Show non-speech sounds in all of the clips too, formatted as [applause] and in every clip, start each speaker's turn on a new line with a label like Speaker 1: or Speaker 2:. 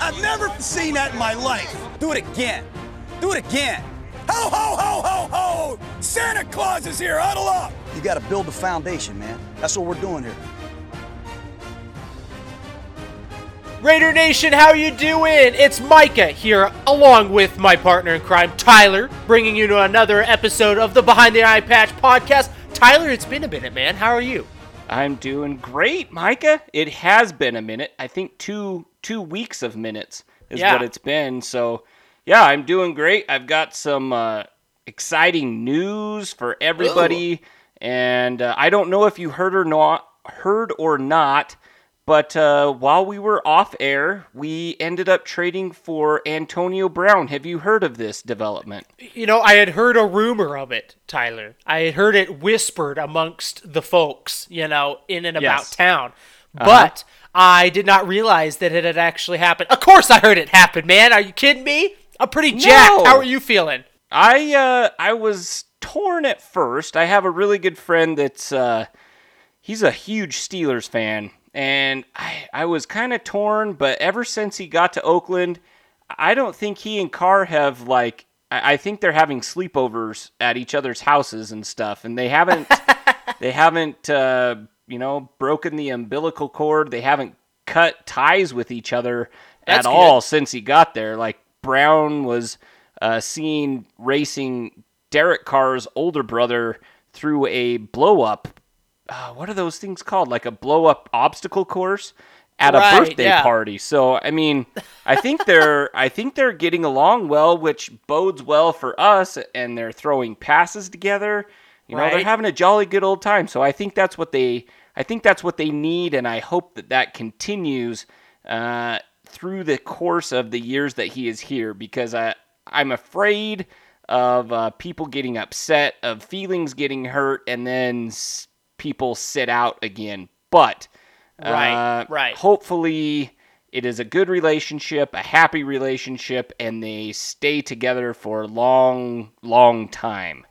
Speaker 1: I've never seen that in my life. Do it again. Do it again. Ho, ho, ho, ho, ho! Santa Claus is here. Huddle up. You got to build the foundation, man. That's what we're doing here.
Speaker 2: Raider Nation, how you doing? It's Micah here, along with my partner in crime, Tyler, bringing you to another episode of the Behind the Eye Patch podcast. Tyler, it's been a minute, man. How are you?
Speaker 3: I'm doing great, Micah. It has been a minute. I think two two weeks of minutes is
Speaker 2: Yeah.
Speaker 3: what it's been. So, yeah, I'm doing great. I've got some uh, exciting news for everybody, and uh, I don't know if you heard or not, heard or not, but uh, while we were off air, we ended up trading for Antonio Brown. Have you heard of this development?
Speaker 2: You know, I had heard a rumor of it, Tyler. I had heard it whispered amongst the folks, you know, in and about
Speaker 3: Yes.
Speaker 2: town. But I did not realize that it had actually happened. Of course I heard it happen, man. Are you kidding me? I'm pretty jacked.
Speaker 3: No.
Speaker 2: How are you feeling?
Speaker 3: I uh I was torn at first. I have a really good friend that's uh he's a huge Steelers fan and I I was kind of torn, but ever since he got to Oakland, I don't think he and Carr have like I, I think they're having sleepovers at each other's houses and stuff and they haven't [laughs] they haven't uh you know broken the umbilical cord. They haven't cut ties with each other
Speaker 2: That's
Speaker 3: at
Speaker 2: good.
Speaker 3: all since he got there. Like Brown was uh, seen racing Derek Carr's older brother through a blow up. Uh, what are those things called? Like a blow up obstacle course at
Speaker 2: Right,
Speaker 3: a birthday
Speaker 2: yeah.
Speaker 3: party. So I mean, I think [laughs] they're I think they're getting along well, which bodes well for us. And they're throwing passes together. You know, they're having a jolly good old time. So I think that's what they I think that's what they need, and I hope that that continues uh, through the course of the years that he is here, because I I'm afraid of uh, people getting upset, of feelings getting hurt, and then s- people sit out again. But uh,
Speaker 2: Right, right.
Speaker 3: Hopefully. It is a good relationship, a happy relationship, and they stay together for a long, long time.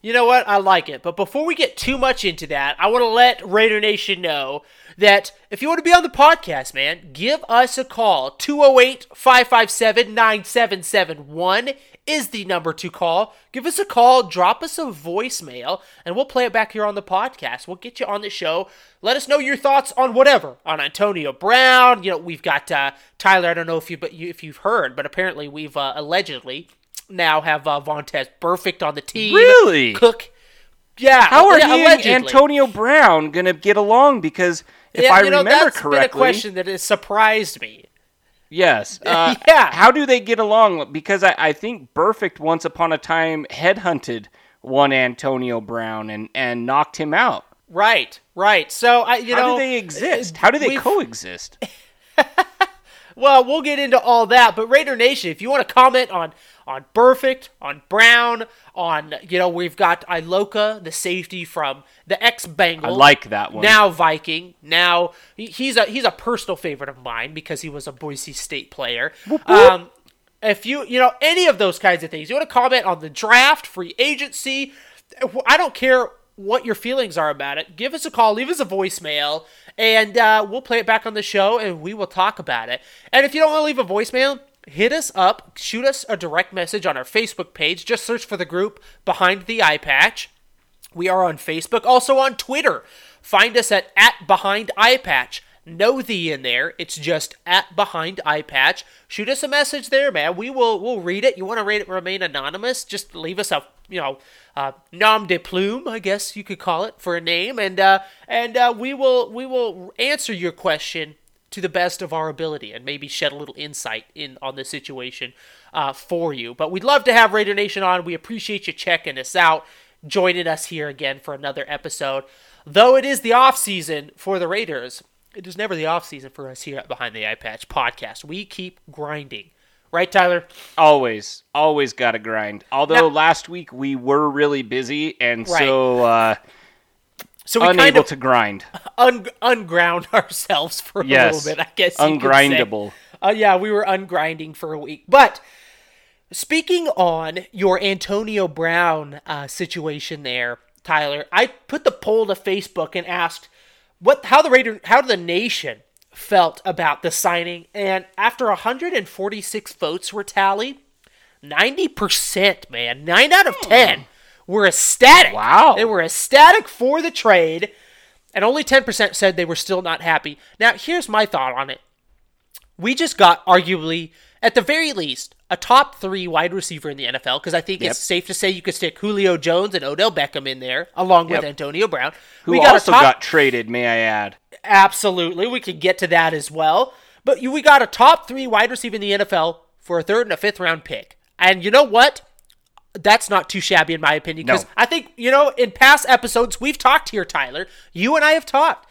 Speaker 2: You know what? I like it. But before we get too much into that, I want to let Raider Nation know that if you want to be on the podcast, man, give us a call. 208 557 9771 is the number to call. Give us a call, drop us a voicemail, and we'll play it back here on the podcast. We'll get you on the show. Let us know your thoughts on whatever. On Antonio Brown. You know, we've got uh, Tyler. I don't know if, you, but you, if you've heard, but apparently we've uh, allegedly now have uh, Vontaze Burfict on the team.
Speaker 3: Really?
Speaker 2: Cook. Yeah.
Speaker 3: How are
Speaker 2: yeah,
Speaker 3: he and. Antonio Brown gonna get along? Because if
Speaker 2: Yeah,
Speaker 3: I
Speaker 2: you know,
Speaker 3: remember
Speaker 2: that's
Speaker 3: correctly,
Speaker 2: been a question that has surprised me.
Speaker 3: yes. [laughs] Uh,
Speaker 2: Yeah.
Speaker 3: How do they get along? Because I, I think Perfect once upon a time headhunted one Antonio Brown and and knocked him out.
Speaker 2: Right, right. So I, you
Speaker 3: How
Speaker 2: know,
Speaker 3: do they exist? How do they coexist? [laughs]
Speaker 2: Well, we'll get into all that, but Raider Nation, if you want to comment on on Burfict, on Brown, on you know, we've got Iloka, the safety from the ex Bengal.
Speaker 3: I like that one.
Speaker 2: Now Viking. Now he's a he's a personal favorite of mine because he was a Boise State player. Um, if you you know any of those kinds of things, you want to comment on the draft, free agency. I don't care what your feelings are about it. Give us a call, leave us a voicemail, and uh, we'll play it back on the show and we will talk about it. And if you don't want to leave a voicemail, hit us up, shoot us a direct message on our Facebook page. Just search for the group Behind the Eye Patch. We are on Facebook, also on Twitter. Find us at, at Behind Eye Patch. No the in there. It's just at Behind Eye Patch. Shoot us a message there, man. We will we'll read it. You want to read it, remain anonymous? Just leave us a you know nom de plume, I guess you could call it for a name, and uh, and uh, we will we will answer your question to the best of our ability and maybe shed a little insight in on the situation uh, for you. But we'd love to have Raider Nation on. We appreciate you checking us out, joining us here again for another episode. Though it is the off season for the Raiders, it is never the off season for us here at Behind the Eye Patch podcast. We keep grinding. Right, Tyler?
Speaker 3: Always, always got to grind. Although
Speaker 2: Now-
Speaker 3: last week we were really busy and
Speaker 2: Right.
Speaker 3: so uh,
Speaker 2: So we
Speaker 3: unable
Speaker 2: kind of
Speaker 3: to grind.
Speaker 2: un- unground [laughs] ourselves for a
Speaker 3: Yes,
Speaker 2: little bit, I guess. you could say.
Speaker 3: ungrindable.
Speaker 2: Uh, yeah, we were ungrinding for a week. But speaking on your Antonio Brown uh, situation there, Tyler, I put the poll to Facebook and asked what how the Raider how the nation felt about the signing, and after 146 votes were tallied, 90%, man, nine out of ten were ecstatic.
Speaker 3: Wow.
Speaker 2: they were ecstatic for the trade, and only 10% said they were still not happy. Now, here's my thought on it we just got arguably, at the very least, a top three wide receiver in the NFL because I think
Speaker 3: Yep.
Speaker 2: it's safe to say you could stick Julio Jones and Odell Beckham in there along with Antonio Brown.
Speaker 3: Who
Speaker 2: we got
Speaker 3: also
Speaker 2: top,
Speaker 3: got traded, may I add?
Speaker 2: absolutely. We could get to that as well. But you, we got a top three wide receiver in the NFL for a third and a fifth round pick. And you know what? That's not too shabby in my opinion because
Speaker 3: No.
Speaker 2: I think you know in past episodes we've talked here, Tyler. You and I have talked.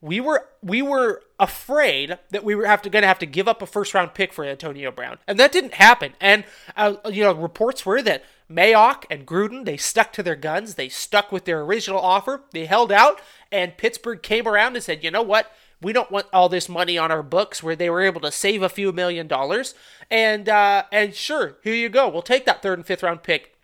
Speaker 2: We were we were afraid that we were have to going to have to give up a first round pick for Antonio Brown, and that didn't happen. And uh, you know reports were that Mayock and Gruden they stuck to their guns. They stuck with their original offer. They held out, and Pittsburgh came around and said, you know what? We don't want all this money on our books. Where they were able to save a few million dollars, and uh, and sure, here you go. We'll take that third and fifth round pick.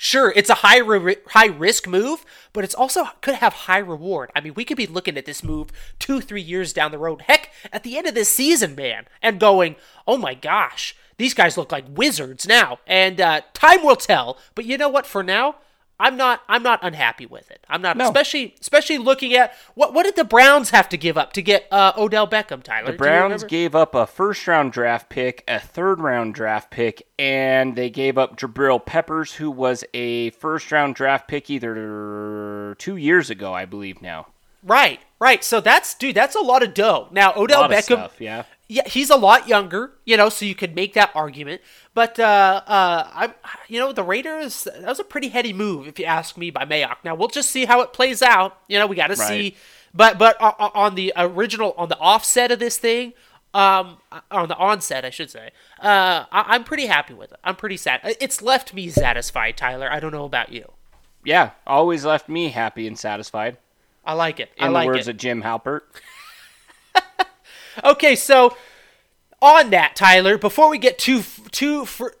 Speaker 2: Sure, it's a high re- high risk move, but it's also could have high reward. I mean, we could be looking at this move two, three years down the road. Heck, at the end of this season, man, and going, oh my gosh, these guys look like wizards now. And uh, time will tell. But you know what? For now, I'm not. I'm not unhappy with it. I'm not,
Speaker 3: No.
Speaker 2: especially especially looking at what what did the Browns have to give up to get uh, Odell Beckham, Tyler?
Speaker 3: The Browns gave up a first round draft pick, a third round draft pick, and they gave up Jabril Peppers, who was a first round draft pick either two years ago, I believe now.
Speaker 2: right, right. So that's dude, that's a lot of dough. Now
Speaker 3: A
Speaker 2: Odell
Speaker 3: lot of
Speaker 2: Beckham.
Speaker 3: stuff, yeah.
Speaker 2: Yeah, he's a lot younger, you know, so you could make that argument. But uh, uh, I'm, you know, the Raiders that was a pretty heady move, if you ask me, by Mayock. Now we'll just see how it plays out. You know, we got to
Speaker 3: Right.
Speaker 2: see. But but uh, uh, on the original, on the offset of this thing, um, on the onset, I should say, uh, I- I'm pretty happy with it. I'm pretty sad. It's left me satisfied, Tyler. I don't know about you.
Speaker 3: Yeah, always left me happy and satisfied.
Speaker 2: I like it.
Speaker 3: In
Speaker 2: I like
Speaker 3: the words
Speaker 2: it.
Speaker 3: of Jim Halpert. [laughs]
Speaker 2: Okay, so on that, Tyler, before we get too too for,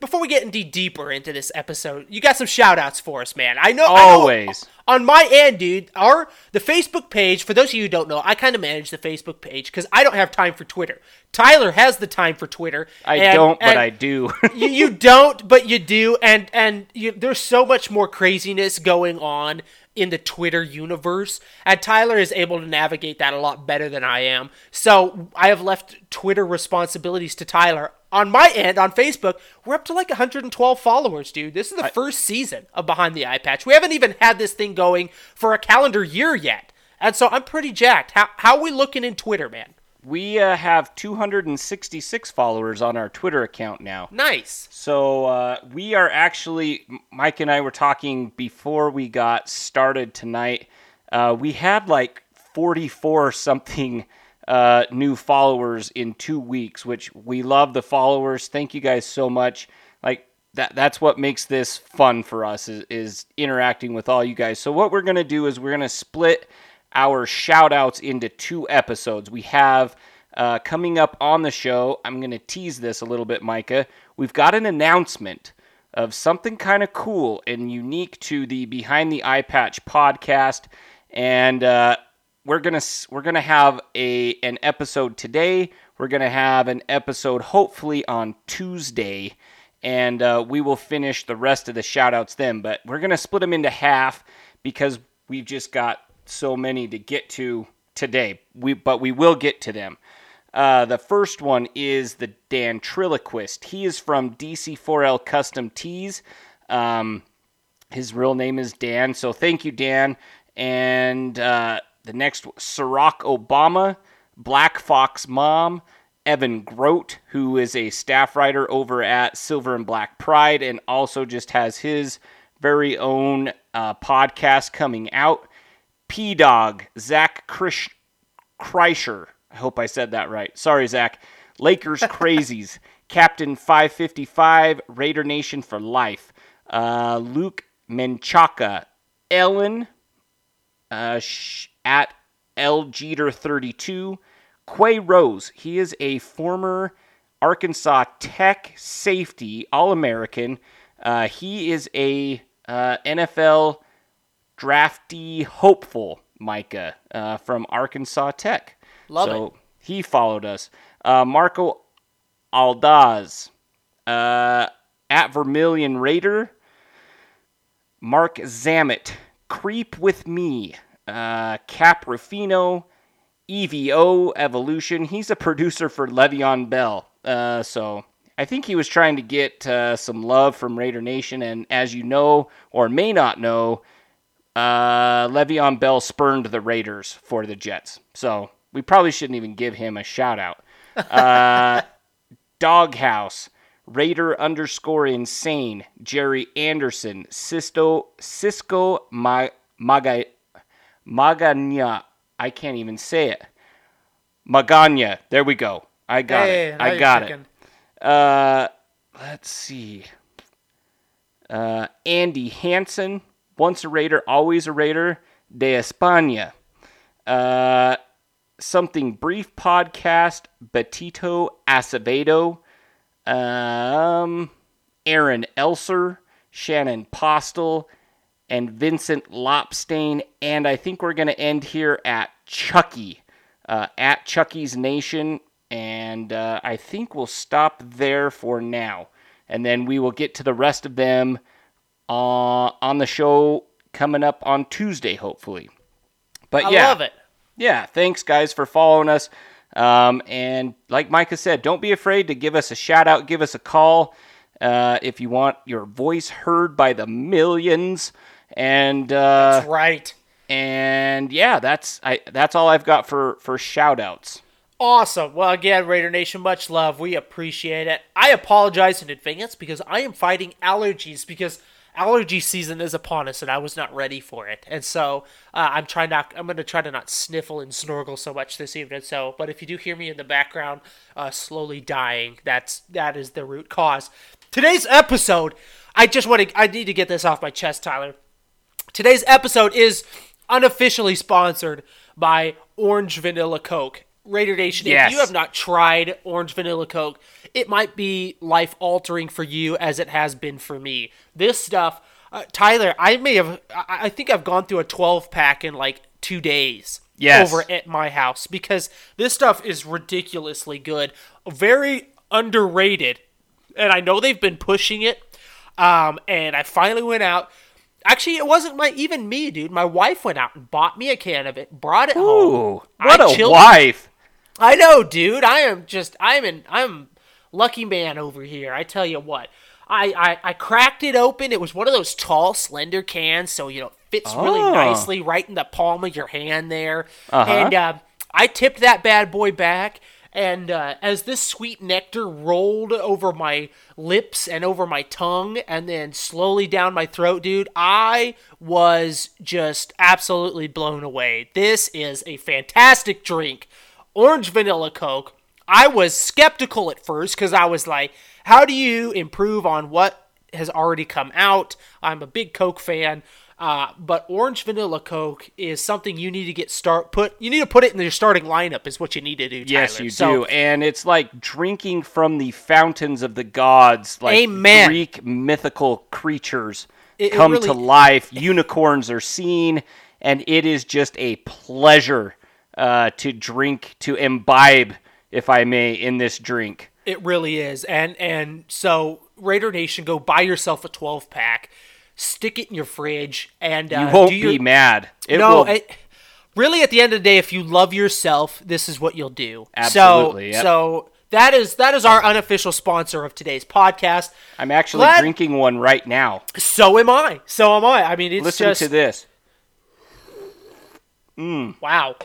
Speaker 2: before we get any deeper into this episode, you got some shout outs for us, man. I know I know-
Speaker 3: Always.
Speaker 2: on my end, dude, our the Facebook page, for those of you who don't know, I kind of manage the Facebook page because I don't have time for Twitter. Tyler has the time for Twitter.
Speaker 3: I
Speaker 2: and-
Speaker 3: don't, but I do. [laughs]
Speaker 2: you, you don't, but you do, and and you, there's so much more craziness going on in the Twitter universe, and Tyler is able to navigate that a lot better than I am. So I have left Twitter responsibilities to Tyler. On my end, on Facebook, we're up to like 112 followers, dude. This is the first season of Behind the Eye Patch. We haven't even had this thing going for a calendar year yet, and so I'm pretty jacked. How how are we looking in Twitter, man?
Speaker 3: We uh, have 266 followers on our Twitter account now.
Speaker 2: Nice.
Speaker 3: So uh, we are actually, Mike and I were talking before we got started tonight. Uh, we had like 44 something uh, new followers in two weeks, which we love the followers. Thank you guys so much. Like that, that's what makes this fun for us is, is interacting with all you guys. So what we're gonna do is we're gonna split our shout outs into two episodes. We have uh, coming up on the show, I'm going to tease this a little bit, Micah. We've got an announcement of something kind of cool and unique to the Behind the Eye Patch podcast. And uh, we're gonna we're gonna have a an episode today. We're gonna have an episode hopefully on Tuesday, and uh, we will finish the rest of the shout outs then. But we're gonna split them into half because we've just got so many to get to today. We but we will get to them. Uh, the first one is the Dan Triloquist. He is from DC4L Custom Tees. Um, his real name is Dan, so thank you, Dan. And uh, the next, Ciroc Obama, Black Fox Mom, Evan Grote, who is a staff writer over at Silver and Black Pride and also just has his very own uh, podcast coming out. P Dog, Zach Krish, Kreischer. I hope I said that right. Sorry, Zach. Lakers [laughs] Crazies. Captain 555, Raider Nation for life. Uh, Luke Menchaca. Ellen uh, sh- at L Jeter 32. Quay Rose. He is a former Arkansas Tech safety, All American. Uh, he is a uh, NFL draftee hopeful, Micah, uh, from Arkansas Tech.
Speaker 2: Love
Speaker 3: so he followed us. Uh, Marco Aldaz uh, at Vermilion Raider. Mark Zamet, Creep with Me. Uh, Cap Rufino, EVO Evolution. He's a producer for Le'Veon Bell. Uh, so I think he was trying to get uh, some love from Raider Nation. And as you know, or may not know, uh, Le'Veon Bell spurned the Raiders for the Jets. So we probably shouldn't even give him a shout out. Uh, [laughs] Doghouse, Raider underscore insane, Jerry Anderson, Sisto, Cisco Ma, Maga, Magana. I can't even say it. Magana. There we go. I got
Speaker 2: Hey,
Speaker 3: it. I got it. Uh, let's see. Uh, Andy Hansen, once a Raider, always a Raider. De España. Uh, something brief podcast. Betito Acevedo. Um, Aaron Elser, Shannon Postel, and Vincent Lopstain. And I think we're going to end here at Chucky, uh, at Chucky's Nation. And uh, I think we'll stop there for now. And then we will get to the rest of them uh, on the show coming up on Tuesday, hopefully. But
Speaker 2: I
Speaker 3: yeah,
Speaker 2: love it.
Speaker 3: yeah, thanks guys for following us. Um, and like Micah said, don't be afraid to give us a shout out, give us a call uh, if you want your voice heard by the millions. And uh,
Speaker 2: That's right.
Speaker 3: and yeah, that's I that's all I've got for for shout outs.
Speaker 2: Awesome. Well, again, Raider Nation, much love. We appreciate it. I apologize in advance because I am fighting allergies because allergy season is upon us and I was not ready for it. And so uh, I'm trying not. I'm going to try to not sniffle and snorkel so much this evening. So, but if you do hear me in the background, uh, slowly dying, that's that is the root cause. Today's episode, I just want to. I need to get this off my chest, Tyler. Today's episode is unofficially sponsored by Orange Vanilla Coke. Raider Nation,
Speaker 3: Yes.
Speaker 2: if you have not tried Orange Vanilla Coke, it might be life altering for you as it has been for me. This stuff, uh, Tyler, I may have, I, I think I've gone through a 12 pack in like two days.
Speaker 3: Yes.
Speaker 2: Over at my house because this stuff is ridiculously good, very underrated, and I know they've been pushing it. Um, and I finally went out. Actually, it wasn't my even me, dude. My wife went out and bought me a can of it, brought it
Speaker 3: Ooh,
Speaker 2: home.
Speaker 3: what
Speaker 2: I
Speaker 3: a
Speaker 2: chilled-
Speaker 3: wife!
Speaker 2: I know, dude. I am just I'm an I'm lucky man over here. I tell you what. I, I, I cracked it open. It was one of those tall, slender cans, so you know it fits really
Speaker 3: Oh.
Speaker 2: nicely right in the palm of your hand there.
Speaker 3: Uh-huh.
Speaker 2: And uh, I tipped that bad boy back, and uh, as this sweet nectar rolled over my lips and over my tongue, and then slowly down my throat, dude, I was just absolutely blown away. This is a fantastic drink orange vanilla coke i was skeptical at first because i was like how do you improve on what has already come out i'm a big coke fan uh, but orange vanilla coke is something you need to get start put you need to put it in your starting lineup is what you need to do
Speaker 3: Yes, you
Speaker 2: So,
Speaker 3: do, and it's like drinking from the fountains of the gods, like
Speaker 2: Amen.
Speaker 3: Greek mythical creatures
Speaker 2: It- it
Speaker 3: come
Speaker 2: really-
Speaker 3: to life. Unicorns are seen, and it is just a pleasure uh, to drink, to imbibe, if I may, in this drink.
Speaker 2: It really is. And and so Raider Nation, go buy yourself a 12 pack, stick it in your fridge, and uh,
Speaker 3: You won't
Speaker 2: your,
Speaker 3: be mad. It
Speaker 2: no,
Speaker 3: will.
Speaker 2: it, really, at the end of the day, if you love yourself, this is what you'll do.
Speaker 3: Absolutely,
Speaker 2: So,
Speaker 3: yep.
Speaker 2: so that is that is our unofficial sponsor of today's podcast.
Speaker 3: I'm actually
Speaker 2: glad-
Speaker 3: drinking one right now.
Speaker 2: So am I. So am I. I mean, it's
Speaker 3: Listen
Speaker 2: just
Speaker 3: to this.
Speaker 2: wow.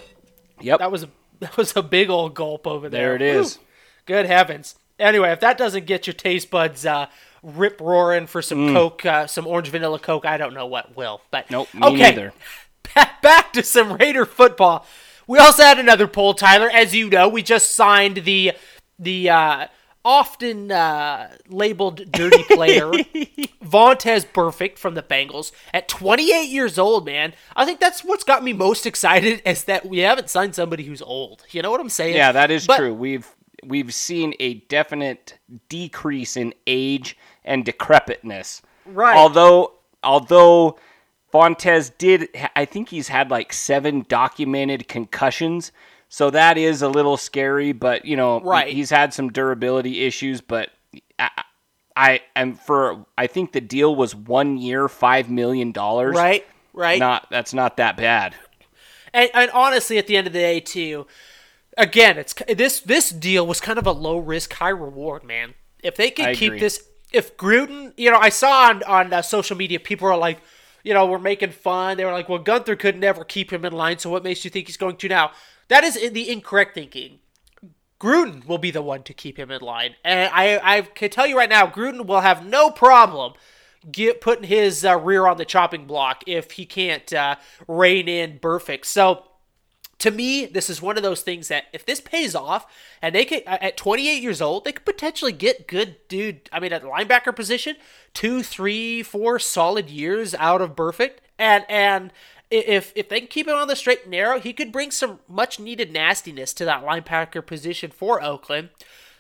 Speaker 3: Yep,
Speaker 2: That was a [laughs] that was a big old gulp over there.
Speaker 3: there it is.
Speaker 2: Whew. Good heavens. Anyway, if that doesn't get your taste buds uh, rip roaring for some Coke, uh, some orange vanilla Coke, I don't know what will. But
Speaker 3: Mm. Nope, me
Speaker 2: okay.
Speaker 3: neither. [laughs]
Speaker 2: Back back to some Raider football. We also had another poll, Tyler. As you know, we just signed the the uh, often uh, labeled dirty player [laughs] Vontaze Burfict from the Bengals at 28 years old. Man, I think that's what's got me most excited [laughs] is that we haven't signed somebody who's old. You know what I'm saying?
Speaker 3: Yeah, that is
Speaker 2: But-
Speaker 3: true. We've we've seen a definite decrease in age and decrepitness.
Speaker 2: Right.
Speaker 3: Although although Vontaze did I think he's had like 7 documented concussions. So that is a little scary, but you know,
Speaker 2: Right.
Speaker 3: he's had some durability issues, but I, I am for I think the deal was 1 year, 5 million dollars.
Speaker 2: Right. Right.
Speaker 3: Not that's not that bad.
Speaker 2: And, and honestly, at the end of the day, too, again, it's this this deal was kind of a low risk, high reward, man. If they could
Speaker 3: I
Speaker 2: keep
Speaker 3: agree.
Speaker 2: this, if Gruden, you know, I saw on on uh, social media people are like, you know, we're making fun. They were like, well, Guenther could never keep him in line, so what makes you think he's going to now? That is the incorrect thinking. Gruden will be the one to keep him in line, and I I can tell you right now, Gruden will have no problem get putting his uh, rear on the chopping block if he can't uh, rein in Burfict. So to me, this is one of those things that if this pays off and they could at 28 years old, they could potentially get good dude. I mean, at linebacker position, two, three, four solid years out of Burfict, and and if if they can keep him on the straight and narrow, he could bring some much needed nastiness to that linebacker position for Oakland.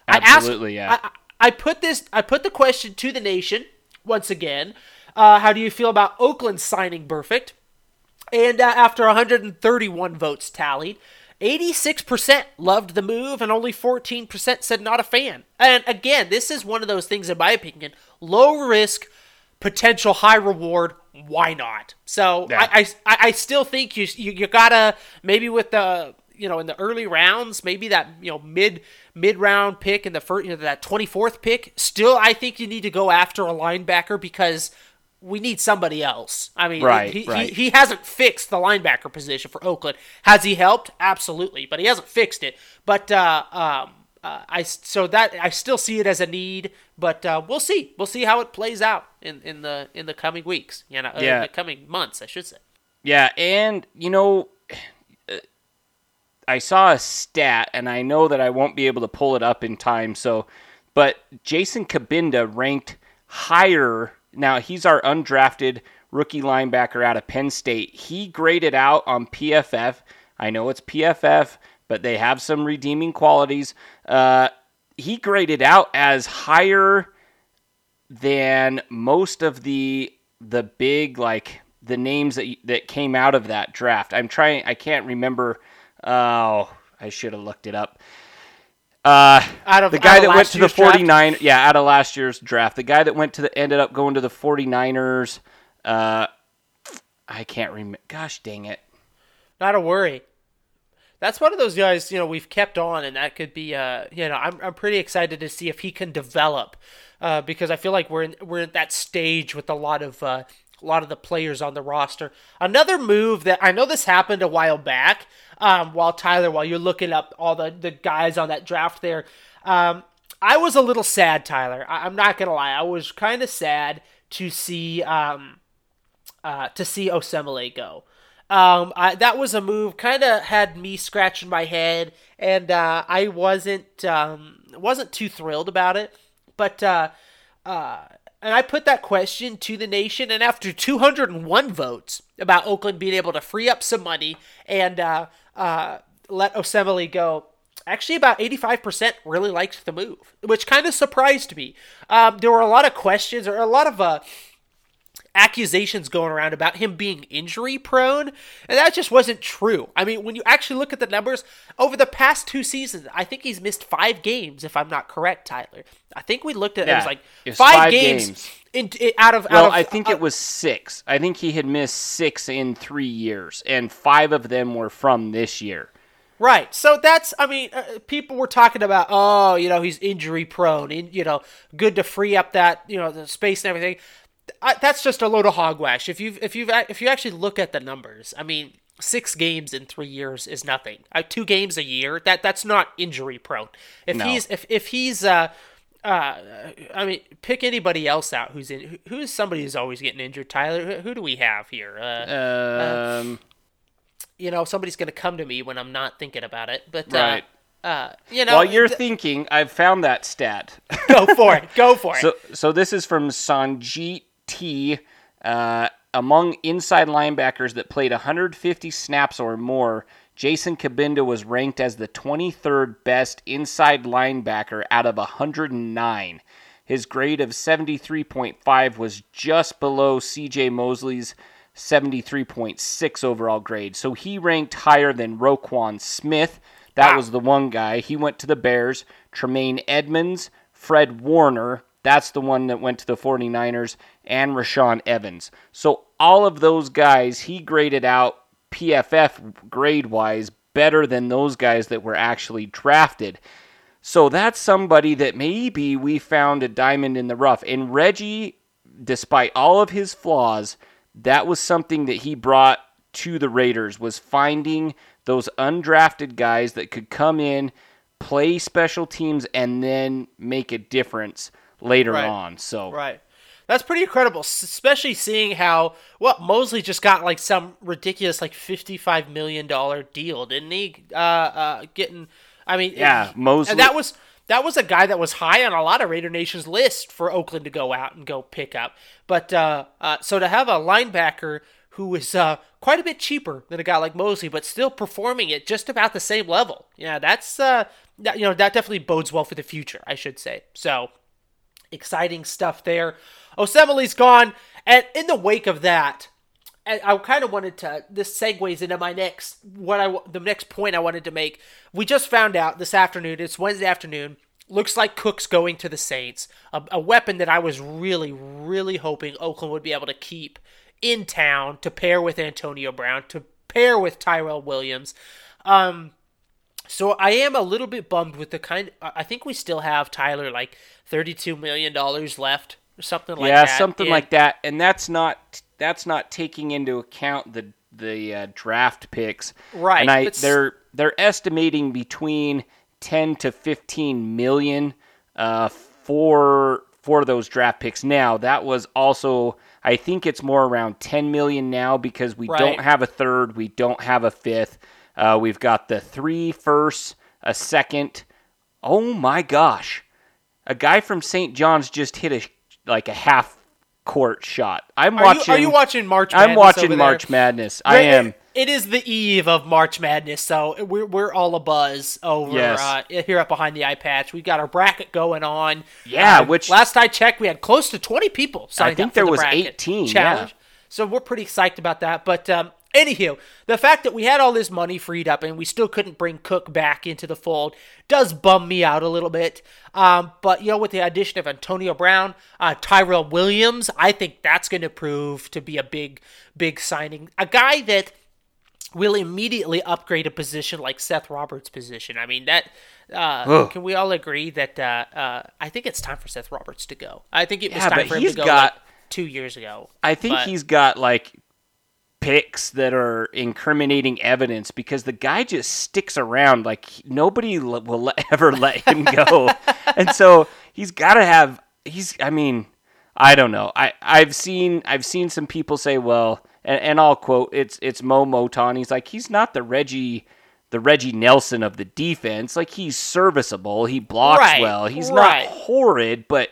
Speaker 3: Absolutely,
Speaker 2: I
Speaker 3: yeah.
Speaker 2: I, I put this. I put the question to the nation once again. Uh, how do you feel about Oakland signing Burfict? And uh, after 131 votes tallied, 86% loved the move and only 14% said not a fan. And again, this is one of those things, in my opinion, low risk, potential high reward. Why not? So
Speaker 3: Yeah.
Speaker 2: I, I, I still think you, you you gotta maybe with the you know in the early rounds, maybe that you know mid mid round pick in the first you know that 24th pick. Still, I think you need to go after a linebacker because we need somebody else. I mean,
Speaker 3: Right,
Speaker 2: he,
Speaker 3: right.
Speaker 2: he, he hasn't fixed the linebacker position for Oakland. Has he helped? Absolutely, but he hasn't fixed it. But uh, um, uh, I so that I still see it as a need, but uh, we'll see. We'll see how it plays out in, in the in the coming weeks. You know, uh, in
Speaker 3: Yeah.
Speaker 2: the coming months, I should say.
Speaker 3: Yeah, and you know, [sighs] I saw a stat, and I know that I won't be able to pull it up in time. So, but Jason Cabinda ranked higher. Now he's our undrafted rookie linebacker out of Penn State. He graded out on PFF. I know it's PFF, but they have some redeeming qualities. Uh, he graded out as higher than most of the the big like the names that that came out of that draft. I'm trying. I can't remember. Oh, I should have looked it up. Uh,
Speaker 2: Out of
Speaker 3: the guy
Speaker 2: of
Speaker 3: that went to the
Speaker 2: year's draft?
Speaker 3: 49 yeah out of last year's draft the guy that went to the ended up going to the 49ers uh i can't remember gosh dang it
Speaker 2: Not a worry. That's one of those guys, you know, we've kept on, and that could be, uh, you know, I'm, I'm pretty excited to see if he can develop, uh, because I feel like we're in, we're at that stage with a lot of, uh, a lot of the players on the roster. Another move that I know this happened a while back, um, while Tyler, while you're looking up all the, the guys on that draft there, um, I was a little sad, Tyler. I, I'm not gonna lie, I was kind of sad to see, um, uh, to see Osemele go. Um, I, that was a move kind of had me scratching my head, and uh, I wasn't um, wasn't too thrilled about it. But uh, uh, and I put that question to the nation, and after 201 votes about Oakland being able to free up some money and uh, uh, let Osemele go, actually about 85% really liked the move, which kind of surprised me. Um, there were a lot of questions or a lot of uh, accusations going around about him being injury prone, and that just wasn't true. I mean, when you actually look at the numbers over the past two seasons, I think he's missed five games, if I'm not correct, Tyler. I think we looked at it was like
Speaker 3: it was
Speaker 2: five,
Speaker 3: five
Speaker 2: games,
Speaker 3: games.
Speaker 2: In, in- out of
Speaker 3: well
Speaker 2: out of,
Speaker 3: i think
Speaker 2: uh,
Speaker 3: it was six i think he had missed six in three years and five of them were from this year
Speaker 2: Right. So that's, I mean, uh, people were talking about, oh, you know, he's injury prone, and you know, good to free up that, you know, the space and everything. I, that's just a load of hogwash. If you if you if you actually look at the numbers, I mean, six games in three years is nothing. Uh, two games a year, that that's not injury prone. If
Speaker 3: No.
Speaker 2: he's if if he's uh. Uh, I mean, pick anybody else out who's in. Who's somebody who's always getting injured? Tyler, who, who do we have here? Uh,
Speaker 3: um
Speaker 2: you know somebody's going to come to me when I'm not thinking about it. But
Speaker 3: Right.
Speaker 2: uh, uh, you know,
Speaker 3: While you're
Speaker 2: th-
Speaker 3: thinking, I've found that stat.
Speaker 2: go for it. Go for [laughs] it.
Speaker 3: So, so this is from Sanjit T. Uh, among inside linebackers that played 150 snaps or more, Jason Cabinda was ranked as the 23rd best inside linebacker out of 109. His grade of 73.5 was just below C.J. Mosley's 73.6 overall grade. So he ranked higher than Roquan Smith. That was the one guy. He went to the Bears. Tremaine Edmunds, Fred Warner, that's the one that went to the 49ers, and Rashaan Evans. So all of those guys, he graded out PFF grade wise better than those guys that were actually drafted. So that's somebody that maybe we found a diamond in the rough. And Reggie, despite all of his flaws, that was something that he brought to the Raiders was finding those undrafted guys that could come in, play special teams, and then make a difference later
Speaker 2: Right.
Speaker 3: on. So
Speaker 2: Right. That's pretty incredible, especially seeing how well Mosley just got like some ridiculous like fifty-five million dollar deal, didn't he? Uh, uh, getting, I mean,
Speaker 3: Yeah, Mosley-
Speaker 2: and that was that was a guy that was high on a lot of Raider Nation's list for Oakland to go out and go pick up. But uh, uh, so to have a linebacker who is uh, quite a bit cheaper than a guy like Mosley, but still performing at just about the same level, yeah, that's uh, that, you know that definitely bodes well for the future, I should say. So exciting stuff there. Osemele's gone, and in the wake of that, I kind of wanted to. This segues into my next what I the next point I wanted to make. We just found out this afternoon. It's Wednesday afternoon. Looks like Cook's going to the Saints, a, a weapon that I was really, really hoping Oakland would be able to keep in town to pair with Antonio Brown, to pair with Tyrell Williams. Um, so I am a little bit bummed with the kind. I think we still have Tyler like thirty-two million dollars left or something like
Speaker 3: yeah,
Speaker 2: that.
Speaker 3: Yeah, something
Speaker 2: And-
Speaker 3: like that, and that's not that's not taking into account the the uh, draft picks.
Speaker 2: Right,
Speaker 3: and I they're they're estimating between ten to fifteen million uh, for for those draft picks. Now that was also I think it's more around ten million now because we
Speaker 2: Right.
Speaker 3: don't have a third, we don't have a fifth. Uh, we've got the three firsts, a second. Oh my gosh a guy from St. John's just hit a like a half court shot. I'm
Speaker 2: Are
Speaker 3: watching.
Speaker 2: you, are you watching March? Madness I'm watching?
Speaker 3: March Madness. I am.
Speaker 2: it- it is the eve of March Madness, so we're we're all a buzz over
Speaker 3: Yes.
Speaker 2: uh, here up behind the eye patch. We've got our bracket going on.
Speaker 3: Yeah,
Speaker 2: Uh,
Speaker 3: which-
Speaker 2: last I checked, we had close to twenty people I
Speaker 3: think there
Speaker 2: the
Speaker 3: was
Speaker 2: bracket
Speaker 3: 18, yeah.
Speaker 2: challenge. So we're pretty psyched about that. But um, anywho, the fact that we had all this money freed up and we still couldn't bring Cook back into the fold does bum me out a little bit. Um, but you know, with the addition of Antonio Brown, uh, Tyrell Williams, I think that's going to prove to be a big, big signing. A guy that will immediately upgrade a position like Seth Roberts' position. I mean that. Uh, can we all agree that uh, uh, I think it's time for Seth Roberts to go? I think it was
Speaker 3: Yeah,
Speaker 2: time for him to go
Speaker 3: got-
Speaker 2: like, two years ago.
Speaker 3: I think
Speaker 2: But-
Speaker 3: he's got like picks that are incriminating evidence because the guy just sticks around like nobody l- will [laughs] ever let him go. and so he's got to have he's I mean, I don't know. I I've seen I've seen some people say, well, and, and I'll quote it's it's Moe Moton. He's like he's not the Reggie the Reggie Nelson of the defense. Like he's serviceable. He blocks
Speaker 2: Right,
Speaker 3: well. He's
Speaker 2: right.
Speaker 3: not horrid, but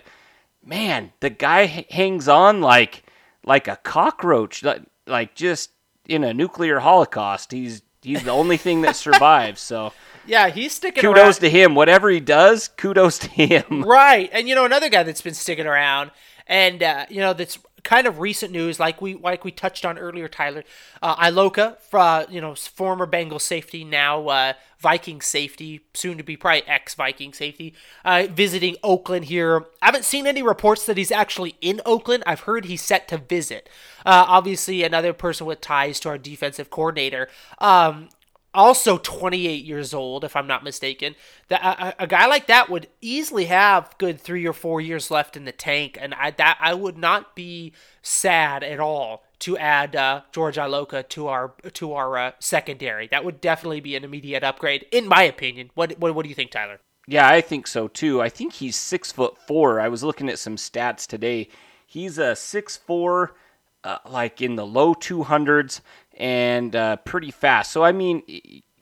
Speaker 3: man, the guy h- hangs on like like a cockroach, like, like just in a nuclear holocaust. He's he's the only thing that survives. So [laughs]
Speaker 2: Yeah, he's sticking
Speaker 3: kudos
Speaker 2: around.
Speaker 3: to him. Whatever he does, kudos to him.
Speaker 2: Right, and you know another guy that's been sticking around, and uh, you know that's kind of recent news, like we like we touched on earlier. Tyler, uh, Iloka, uh, you know, former Bengal safety, now uh, Viking safety, soon to be probably ex Viking safety, uh, visiting Oakland here. I haven't seen any reports that he's actually in Oakland. I've heard he's set to visit. Uh, obviously, another person with ties to our defensive coordinator. Um, also 28 years old, if I'm not mistaken. That a, a guy like that would easily have good three or four years left in the tank, and I that I would not be sad at all to add uh, George Iloka to our to our uh, secondary. That would definitely be an immediate upgrade, in my opinion. What what, what do you think, Tyler?
Speaker 3: Yeah, I think so too. I think he's six foot four. I was looking at some stats today. He's a six four, uh, like in the low two hundreds, and uh, pretty fast. So I mean,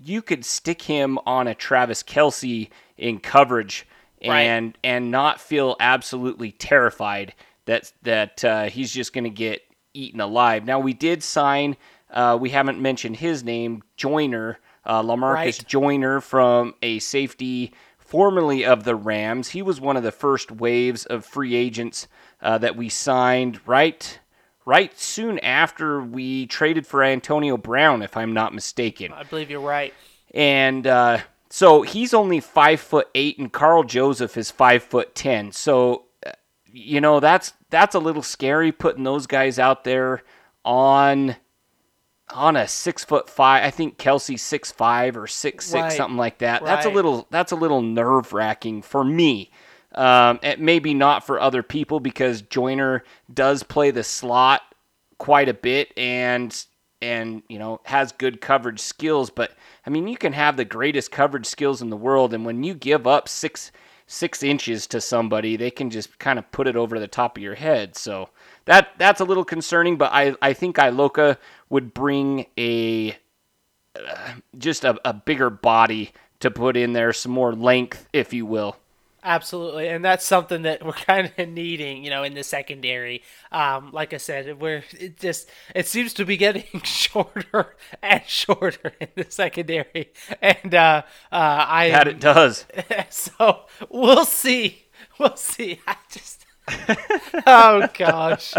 Speaker 3: you could stick him on a Travis Kelce in coverage and right. and not feel absolutely terrified that that uh, he's just going to get eaten alive. Now we did sign. Uh, we haven't mentioned his name, Joyner, uh, Lamarcus right. Joyner from a safety formerly of the Rams. He was one of the first waves of free agents uh, that we signed right right soon after we traded for Antonio Brown, if I'm not mistaken.
Speaker 2: I believe you're right.
Speaker 3: And uh, so he's only five foot eight, and Karl Joseph is five foot ten. So uh, you know that's that's a little scary putting those guys out there on on a six foot five. I think Kelce's six five or six six, right. something like that. Right. That's a little that's a little nerve wracking for me. Um, it maybe not for other people because Joyner does play the slot quite a bit and and you know has good coverage skills. But I mean, you can have the greatest coverage skills in the world, and when you give up six six inches to somebody, they can just kind of put it over the top of your head. So that that's a little concerning. But I I think Iloka would bring a uh, just a, a bigger body to put in there, some more length, if you will.
Speaker 2: Absolutely, and that's something that we're [laughs] kind of needing, you know, in the secondary. Um, like I said, we're it just it seems to be getting [laughs] shorter and shorter in the secondary, and uh, uh, I
Speaker 3: that it does. [laughs]
Speaker 2: So we'll see, we'll see. I just oh gosh.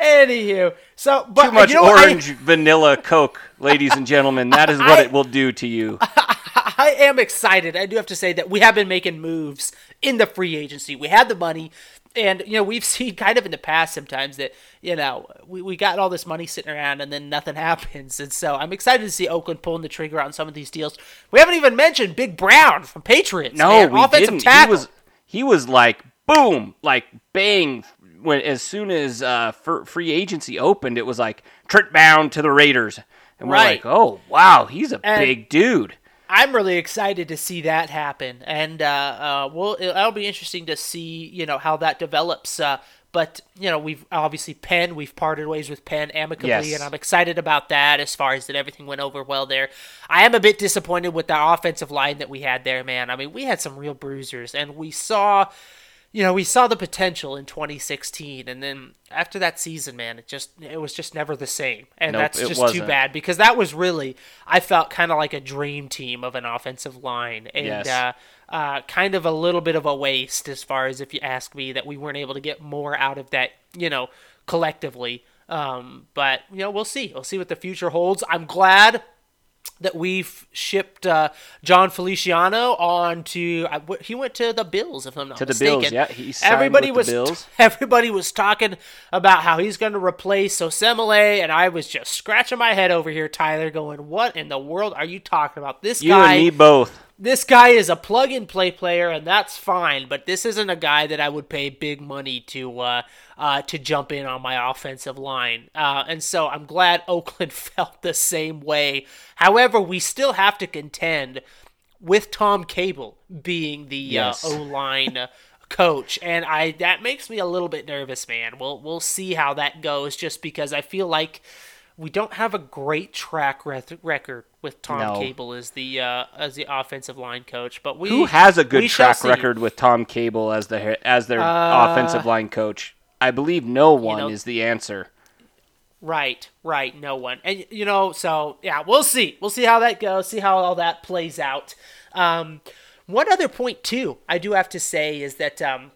Speaker 2: Anywho, so but
Speaker 3: too much
Speaker 2: you know
Speaker 3: orange I, vanilla Coke, ladies and gentlemen. That is what I, it will do to you.
Speaker 2: I am excited. I do have to say that we have been making moves in the free agency. We had the money, and you know we've [laughs] seen kind of in the past sometimes that you know we, we got all this money sitting around and then nothing [laughs] happens. And so I'm excited to see Oakland pulling the trigger on some of these deals. We haven't even mentioned Big Brown from Patriots.
Speaker 3: No,
Speaker 2: man.
Speaker 3: we
Speaker 2: offensive
Speaker 3: didn't.
Speaker 2: Tackle.
Speaker 3: He was he was like boom, like bang. When as soon as uh, free agency opened, it was like Trent Brown to the Raiders, and we're right. like, oh wow, he's a and, big dude.
Speaker 2: I'm really excited to see that happen, and uh, uh, well, it'll be interesting to see you know how that develops. Uh, but you know, we've obviously Penn, we've parted ways with Penn amicably, yes. and I'm excited about that. As far as that, everything went over well there. I am a bit disappointed with the offensive line that we had there, man. I mean, we had some real bruisers, and we saw you know, we saw the potential in 2016, and then after that season, man, it just it was just never the same, and nope, that's just wasn't. too bad because that was really I felt kind of like a dream team of an offensive line, and yes. uh, uh, kind of a little bit of a waste as far as if you ask me that we weren't able to get more out of that, you know, collectively. Um, but you know, we'll see. We'll see what the future holds. I'm glad that we've shipped uh, Jon Feliciano on to uh, he went to the Bills if I'm not mistaken.
Speaker 3: to
Speaker 2: mistaken.
Speaker 3: the Bills. Yeah, he
Speaker 2: everybody
Speaker 3: was
Speaker 2: t- [laughs] everybody was talking about how he's going to replace Osemele, and I was just scratching my head over here, Tyler, going, "What in the world are you talking about? This
Speaker 3: you
Speaker 2: guy,
Speaker 3: and me both."
Speaker 2: This guy is a plug and play player, and that's fine. But this isn't a guy that I would pay big money to uh, uh, to jump in on my offensive line. Uh, and so I'm glad [laughs] Oakland felt the same way. However, we still have to contend with Tom Cable being the uh, yes. O line. [laughs] coach and I that makes me a little bit nervous man. We'll we'll see how that goes just because I feel like we don't have a great track record with Tom no. Cable as the uh, as the offensive line coach. But we
Speaker 3: who has a good track record with Tom Cable as the as their uh, offensive line coach? I believe no one you know, is the answer.
Speaker 2: Right, right, no one. And you know, so yeah, we'll see. We'll see how that goes. See how all that plays out. Um, one other point too, I do have to say is that um,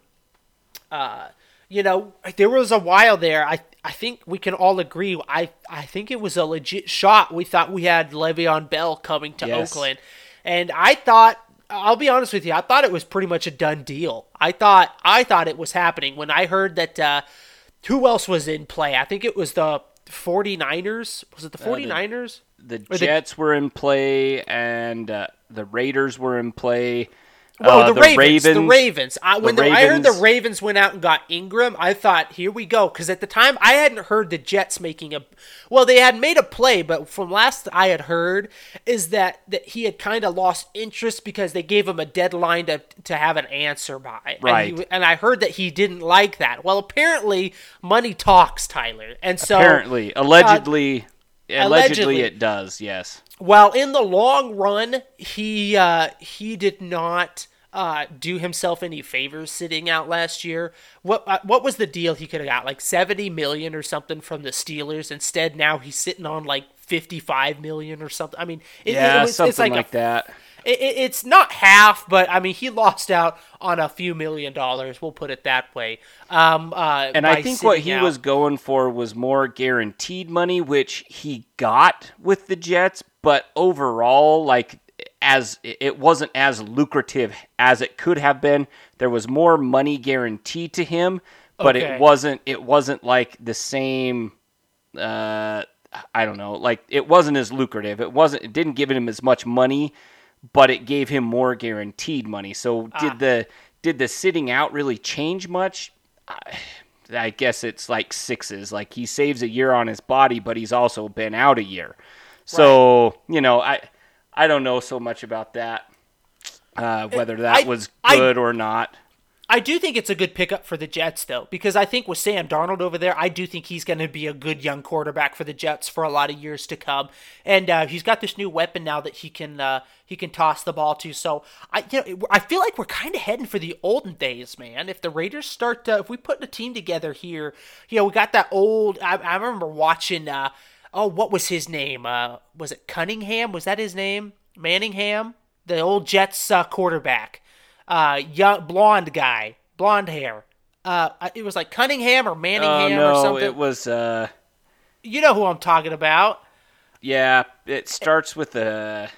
Speaker 2: uh, you know, there was a while there. I I think we can all agree. I I think it was a legit shot. We thought we had Le'Veon Bell coming to yes. Oakland, and I thought. I'll be honest with you. I thought it was pretty much a done deal. I thought I thought it was happening when I heard that. Uh, who else was in play? I think it was the 49ers. Was it the 49ers?
Speaker 3: Uh, the, the Jets the... were in play, and uh, the Raiders were in play.
Speaker 2: Well, uh, the, the, Ravens, Ravens, the Ravens. I, when the Ravens. I heard the Ravens went out and got Ingram, I thought, here we go. Because at the time, I hadn't heard the Jets making a. Well, they had made a play, but from last I had heard is that that he had kind of lost interest because they gave him a deadline to to have an answer by.
Speaker 3: Right.
Speaker 2: And, he, and I heard that he didn't like that. Well, apparently, money talks, Tyler, and so
Speaker 3: apparently, allegedly. Uh, allegedly,
Speaker 2: Allegedly.
Speaker 3: it does. Yes.
Speaker 2: While in the long run, he uh, he did not uh, do himself any favors sitting out last year. What uh, what was the deal he could have got? Like seventy million or something from the Steelers. Instead, now he's sitting on like fifty five million or something. I mean, it,
Speaker 3: Yeah,
Speaker 2: it was,
Speaker 3: something
Speaker 2: it's like,
Speaker 3: like
Speaker 2: a,
Speaker 3: that.
Speaker 2: It, it- it's not half, but I mean, he lost out on a few million dollars. We'll put it that way. Um, uh,
Speaker 3: And I think what he
Speaker 2: out.
Speaker 3: was going for was more guaranteed money, which he got with the Jets, but overall, like as it wasn't as lucrative as it could have been. There was more money guaranteed to him, but
Speaker 2: Okay.
Speaker 3: it wasn't it wasn't like the same uh I don't know, like it wasn't as lucrative. It wasn't it didn't give him as much money, but it gave him more guaranteed money. So
Speaker 2: Ah.
Speaker 3: did the did the sitting out really change much? I, I guess it's like sixes. Like he saves a year on his body, but he's also been out a year. So, you know, I I don't know so much about that. Uh, whether that
Speaker 2: I-
Speaker 3: was
Speaker 2: I-
Speaker 3: good or not.
Speaker 2: I do think it's a good pickup for the Jets, though, because I think with Sam Darnold over there, I do think he's going to be a good young quarterback for the Jets for a lot of years to come. And uh, he's got this new weapon now that he can uh, he can toss the ball to. So I you know I feel like we're kind of heading for the olden days, man. If the Raiders start, uh, if we put a team together here, you know, we got that old. I, I remember watching. Uh, oh, what was his name? Uh, was it Cunningham? Was that his name? Manningham, the old Jets uh, quarterback uh, young blonde guy, blonde hair. Uh, it was like Cunningham or
Speaker 3: Oh
Speaker 2: Manningham or something.
Speaker 3: it was uh
Speaker 2: you know who I'm talking about.
Speaker 3: yeah, it starts with a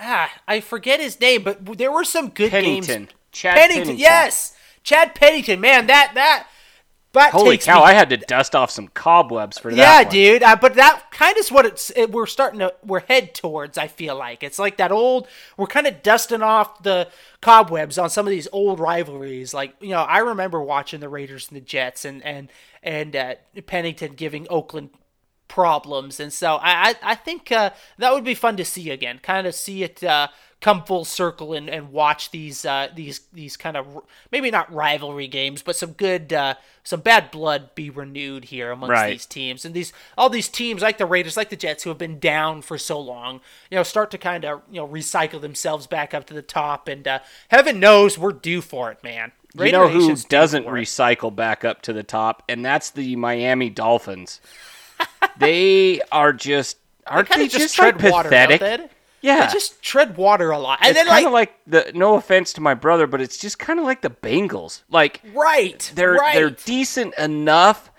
Speaker 2: Ah, I forget his name, but there were some good
Speaker 3: Pennington.
Speaker 2: games.
Speaker 3: Chad
Speaker 2: Pennington,
Speaker 3: Pennington.
Speaker 2: yes, Chad Pennington. Man, that that that
Speaker 3: Holy cow,
Speaker 2: me
Speaker 3: I had to dust off some cobwebs for that.
Speaker 2: yeah,
Speaker 3: one.
Speaker 2: dude. Uh, but that kind of is what it's. It, we're starting to. We're head towards. I feel like it's like that old. We're kind of dusting off the cobwebs on some of these old rivalries. Like you know, I remember watching the Raiders and the Jets, and and and uh, Pennington giving Oakland problems, and so I I, I think uh, that would be fun to see again. Kind of see it. Come full circle and, and watch these uh, these these kind of maybe not rivalry games, but some good uh, some bad blood be renewed here amongst
Speaker 3: Right.
Speaker 2: these teams and these all these teams like the Raiders, like the Jets, who have been down for so long, you know, start to kind of you know recycle themselves back up to the top, and uh, heaven knows we're due for it, man.
Speaker 3: You
Speaker 2: Raider
Speaker 3: know who doesn't
Speaker 2: it.
Speaker 3: recycle back up to the top, and that's the Miami Dolphins. they are just aren't
Speaker 2: Kinda
Speaker 3: they, just, like
Speaker 2: tread water,
Speaker 3: pathetic? Yeah,
Speaker 2: They just tread water a lot, and
Speaker 3: it's
Speaker 2: then
Speaker 3: kind
Speaker 2: like,
Speaker 3: of like the. No offense to my brother, but it's just kind of like the Bengals. Like
Speaker 2: right,
Speaker 3: they're
Speaker 2: right.
Speaker 3: they're decent enough,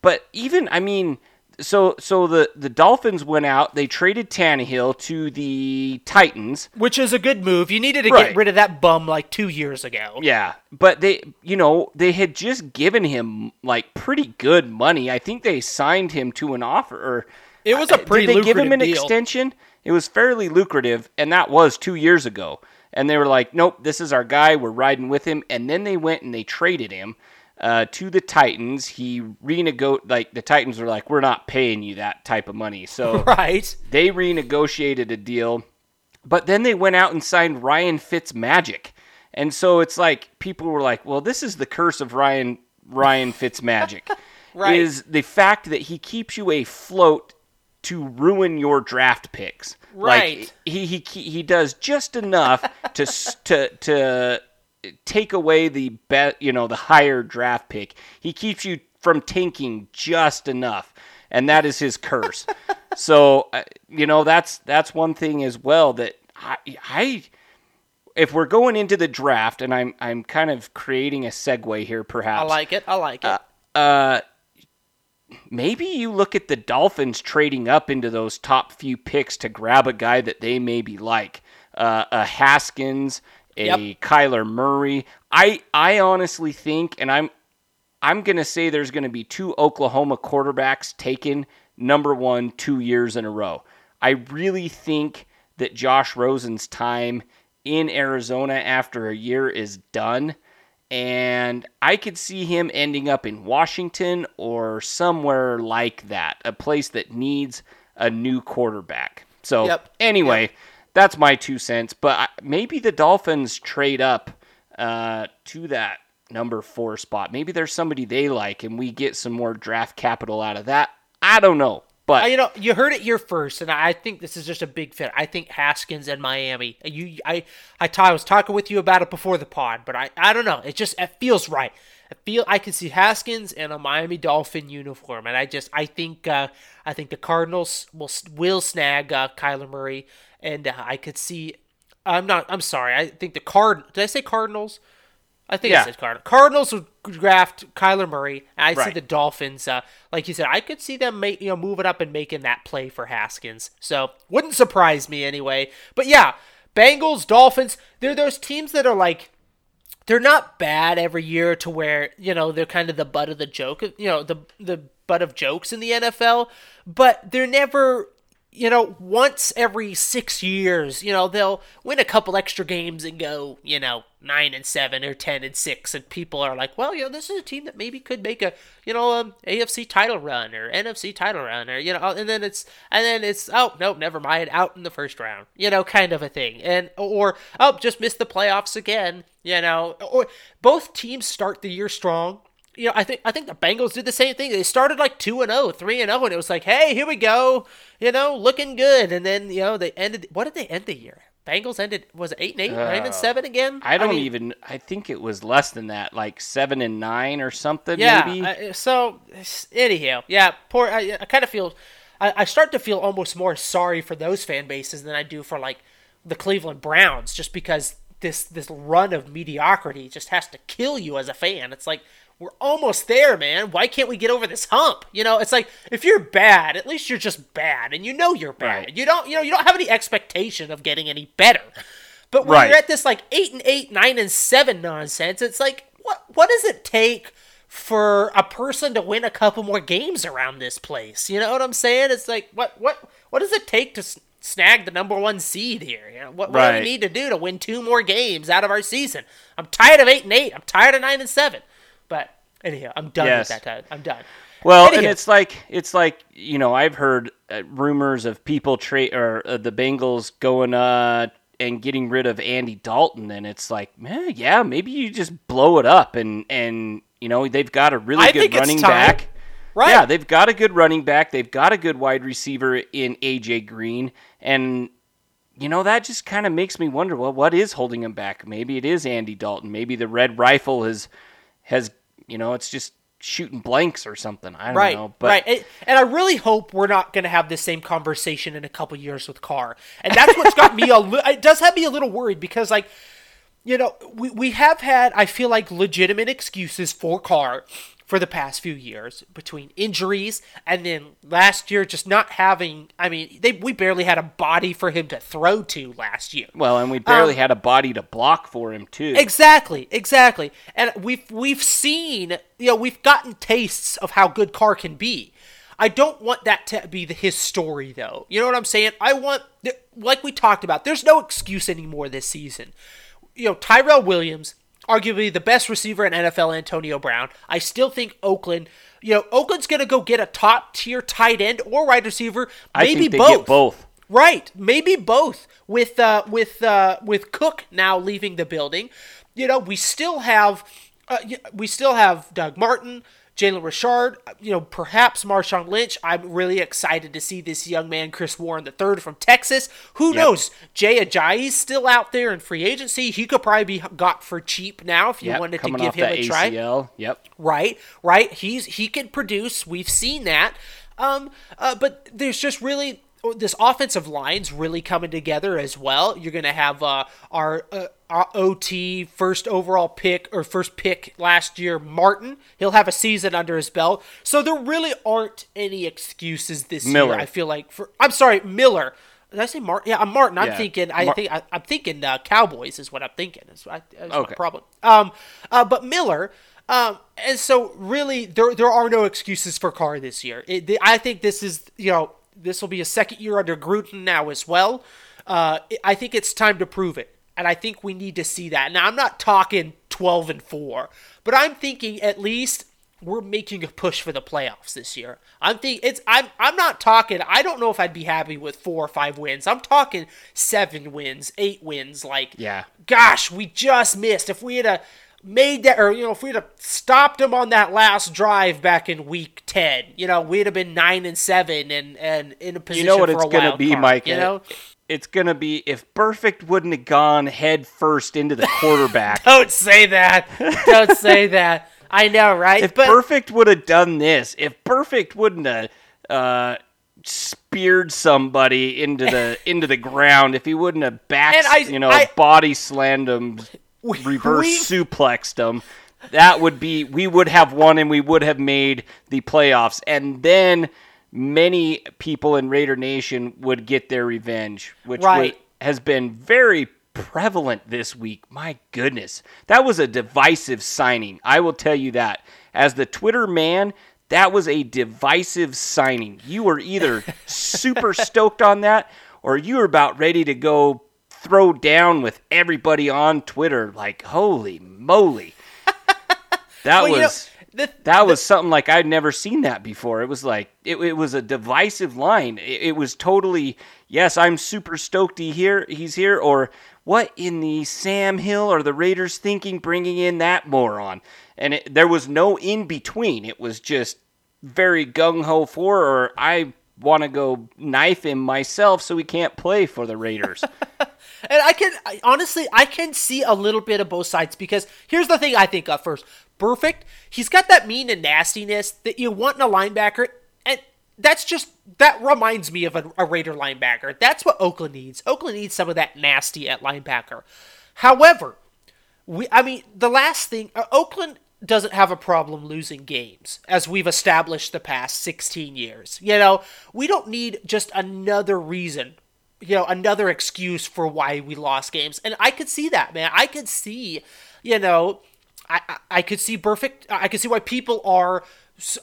Speaker 3: but even I mean, so so the the Dolphins went out. They traded Tannehill to the Titans.
Speaker 2: which is a good move. You needed to
Speaker 3: Right.
Speaker 2: get rid of that bum like two years ago.
Speaker 3: Yeah, but they, you know, they had just given him like pretty good money. I think they signed him to an offer. Or
Speaker 2: It was a pretty
Speaker 3: Did they give him an
Speaker 2: deal.
Speaker 3: extension? It was fairly lucrative, and that was two years ago. And they were like, "Nope, this is our guy. We're riding with him." And then they went and they traded him uh, to the Titans. He renego like the Titans were like, "We're not paying you that type of money." So [laughs]
Speaker 2: Right.
Speaker 3: they renegotiated a deal, but then they went out and signed Ryan Fitzmagic. And so it's like people were like, "Well, this is the curse of Ryan Ryan [laughs] Fitzmagic."
Speaker 2: Right.
Speaker 3: Is the fact that he keeps you afloat to ruin your draft picks.
Speaker 2: Right.
Speaker 3: Like he he he does just enough [laughs] to to to take away the bet, you know, the higher draft pick. He keeps you from tanking just enough, and that is his curse. [laughs] so, uh, you know, that's that's one thing as well that I I if we're going into the draft and I'm I'm kind of creating a segue here perhaps.
Speaker 2: I like it. I like it.
Speaker 3: uh maybe you look at the Dolphins trading up into those top few picks to grab a guy that they maybe like. Uh, a Haskins, a
Speaker 2: Yep.
Speaker 3: Kyler Murray. I I honestly think, and I'm I'm gonna say there's gonna be two Oklahoma quarterbacks taken number one two years in a row. I really think that Josh Rosen's time in Arizona after a year is done. And I could see him ending up in Washington or somewhere like that, a place that needs a new quarterback. So,
Speaker 2: Yep.
Speaker 3: anyway, that's my two cents. But maybe the Dolphins trade up uh, to that number four spot. Maybe there's somebody they like and we get some more draft capital out of that. I don't know. But
Speaker 2: you know, you heard it here first, and I think this is just a big fit. I think Haskins and Miami. You, I, I, I was talking with you about it before the pod, but I, I don't know. It just it feels right. I feel I can see Haskins in a Miami Dolphin uniform, and I just I think uh, I think the Cardinals will will snag uh, Kyler Murray, and uh, I could see. I'm not. I'm sorry. I think the card. Did I say Cardinals? I think
Speaker 3: Yeah.
Speaker 2: I said Cardinals. Cardinals would draft Kyler Murray. I see the Dolphins. Uh, like you said, I could see them make you know moving up and making that play for Haskins. So wouldn't surprise me anyway. But yeah, Bengals, Dolphins. They're those teams that are like they're not bad every year to where you know they're kind of the butt of the joke you know the the butt of jokes in the NFL but they're never you know once every 6 years you know they'll win a couple extra games and go you know 9 and 7 or 10 and 6 and people are like well you know this is a team that maybe could make a you know um, AFC title run or NFC title run or you know and then it's and then it's oh no never mind out in the first round you know kind of a thing. And or oh just missed the playoffs again you know or both teams start the year strong you know, I think I think the Bengals did the same thing. They started like 2 and 0, 3 and 0 and it was like, "Hey, here we go." You know, looking good. And then, you know, they ended what did they end the year? Bengals ended was it 8 and 8, 9 and uh, 7 again?
Speaker 3: I don't
Speaker 2: mean,
Speaker 3: even. I think it was less than that, like seven and nine or something.
Speaker 2: Yeah.
Speaker 3: maybe.
Speaker 2: I- so anyhow, yeah, poor I, I kind of feel I, I start to feel almost more sorry for those fan bases than I do for like the Cleveland Browns just because this this run of mediocrity just has to kill you as a fan. It's like we're almost there, man. Why can't we get over this hump? You know, it's like if you're bad, at least you're just bad, and you know you're bad.
Speaker 3: Right.
Speaker 2: You don't, you know, you don't have any expectation of getting any better. But when
Speaker 3: Right.
Speaker 2: you're at this like eight and eight, nine and seven nonsense, it's like what what does it take for a person to win a couple more games around this place? You know what I'm saying? It's like what what what does it take to snag the number one seed here? You know, what, what do we need to do to win two more games out of our season? I'm tired of eight and eight. I'm tired of nine and seven. But anyhow, I'm done
Speaker 3: Yes.
Speaker 2: with that. I'm done.
Speaker 3: Well, and it's like it's like you know I've heard uh, rumors of people trade or uh, the Bengals going uh and getting rid of Andy Dalton, and it's like, man, yeah, maybe you just blow it up and and you know they've got a really
Speaker 2: I
Speaker 3: good
Speaker 2: think it's
Speaker 3: running back.
Speaker 2: Right.
Speaker 3: Yeah, they've got a good running back. They've got a good wide receiver in AJ Green, and you know that just kind of makes me wonder. Well, what is holding him back? Maybe it is Andy Dalton. Maybe the red rifle has has you know it's just shooting blanks or something. I don't
Speaker 2: Right,
Speaker 3: know. But
Speaker 2: right, and, and I really hope we're not going to have the same conversation in a couple years with Carr, and that's what's got me a. Li- [laughs] it does have me a little worried because, like, you know, we we have had I feel like legitimate excuses for Carr for the past few years between injuries and then last year just not having. I mean, they we barely had a body for him to throw to last year.
Speaker 3: Well, and we barely
Speaker 2: Um,
Speaker 3: had a body to block for him too.
Speaker 2: Exactly, exactly. And we've we've seen, you know, we've gotten tastes of how good Carr can be. I don't want that to be the, his story, though. You know what I'm saying? I want, like we talked about, there's no excuse anymore this season. You know, Tyrell Williams, arguably the best receiver in NFL, Antonio Brown. I still think Oakland. You know, Oakland's gonna go get a top tier tight end or wide receiver,
Speaker 3: I
Speaker 2: maybe
Speaker 3: think they
Speaker 2: both.
Speaker 3: get both.
Speaker 2: Right, maybe both. With uh, with uh, with Cook now leaving the building, you know, we still have uh, we still have Doug Martin, Jalen Richard, you know, perhaps Marshawn Lynch. I'm really excited to see this young man, Chris Warren the third from Texas. Who knows? Jay Ajayi's still out there in free agency. He could probably be got for cheap now if you
Speaker 3: Yep,
Speaker 2: wanted to give him a try
Speaker 3: ACL. Yep.
Speaker 2: right right he's he can produce we've seen that um uh, but there's just really this offensive line's really coming together as well you're gonna have uh our, uh, our ot first overall pick or first pick last year martin he'll have a season under his belt so there really aren't any excuses this
Speaker 3: Miller.
Speaker 2: year i feel like for i'm sorry miller did I say Martin? Yeah, I'm Martin. I'm
Speaker 3: Yeah.
Speaker 2: thinking. I
Speaker 3: Mar-
Speaker 2: think I, I'm thinking uh, Cowboys is what I'm thinking. Is, I, is my
Speaker 3: Okay.
Speaker 2: problem. Um, uh, but Miller, um, and so really there there are no excuses for Carr this year. It, the, I think this is you know this will be a second year under Gruden now as well. Uh, I think it's time to prove it, and I think we need to see that. Now I'm not talking 12 and four, but I'm thinking at least we're making a push for the playoffs this year. I'm think it's I'm I'm not talking I don't know if I'd be happy with four or five wins. I'm talking seven wins, eight wins like
Speaker 3: Yeah.
Speaker 2: gosh, we just missed. If we had a made that, or you know, if we'd have stopped him on that last drive back in week ten, you know, we'd have been nine and seven and and in a position.
Speaker 3: You know what
Speaker 2: for
Speaker 3: it's gonna
Speaker 2: wild
Speaker 3: be,
Speaker 2: card,
Speaker 3: Mike.
Speaker 2: You know,
Speaker 3: it's gonna be if Burfict wouldn't have gone head first into the quarterback. [laughs]
Speaker 2: don't say that. don't say [laughs] that. I know, right?
Speaker 3: if
Speaker 2: but
Speaker 3: Burfict would have done this, if Burfict wouldn't have uh, speared somebody into the into the ground, if he wouldn't have back,
Speaker 2: I-
Speaker 3: you know,
Speaker 2: I-
Speaker 3: body slammed him, reverse
Speaker 2: we-
Speaker 3: suplexed him, that would be we would have won and we would have made the playoffs, and then many people in Raider Nation would get their revenge, which
Speaker 2: Right.
Speaker 3: has been very prevalent this week. My goodness. That was a divisive signing. I will tell you that. As the Twitter man, that was a divisive signing. You were either super stoked on that or you were about ready to go throw down with everybody on Twitter. Like, holy moly. [laughs] That
Speaker 2: well, you know,
Speaker 3: was.
Speaker 2: the,
Speaker 3: That was something like I'd never seen that before. It was like it, it was a divisive line. It, it was totally yes, I'm super stoked he here he's here, or what in the Sam Hill or the Raiders thinking bringing in that moron? And it, there was no in between. It was just very gung ho for, or I want to go knife him myself so he can't play for the Raiders. [laughs]
Speaker 2: And I can I, honestly, I can see a little bit of both sides because here's the thing I think of first. Burfict. He's got that mean and nastiness that you want in a linebacker, and that's just that reminds me of a, a Raider linebacker. That's what Oakland needs. Oakland needs some of that nasty at linebacker. However, we I mean the last thing uh, Oakland doesn't have a problem losing games as we've established the past 16 years. You know, we don't need just another reason you know, another excuse for why we lost games. And I could see that, man. I could see, you know, I, I, I could see Burfict. I could see why people are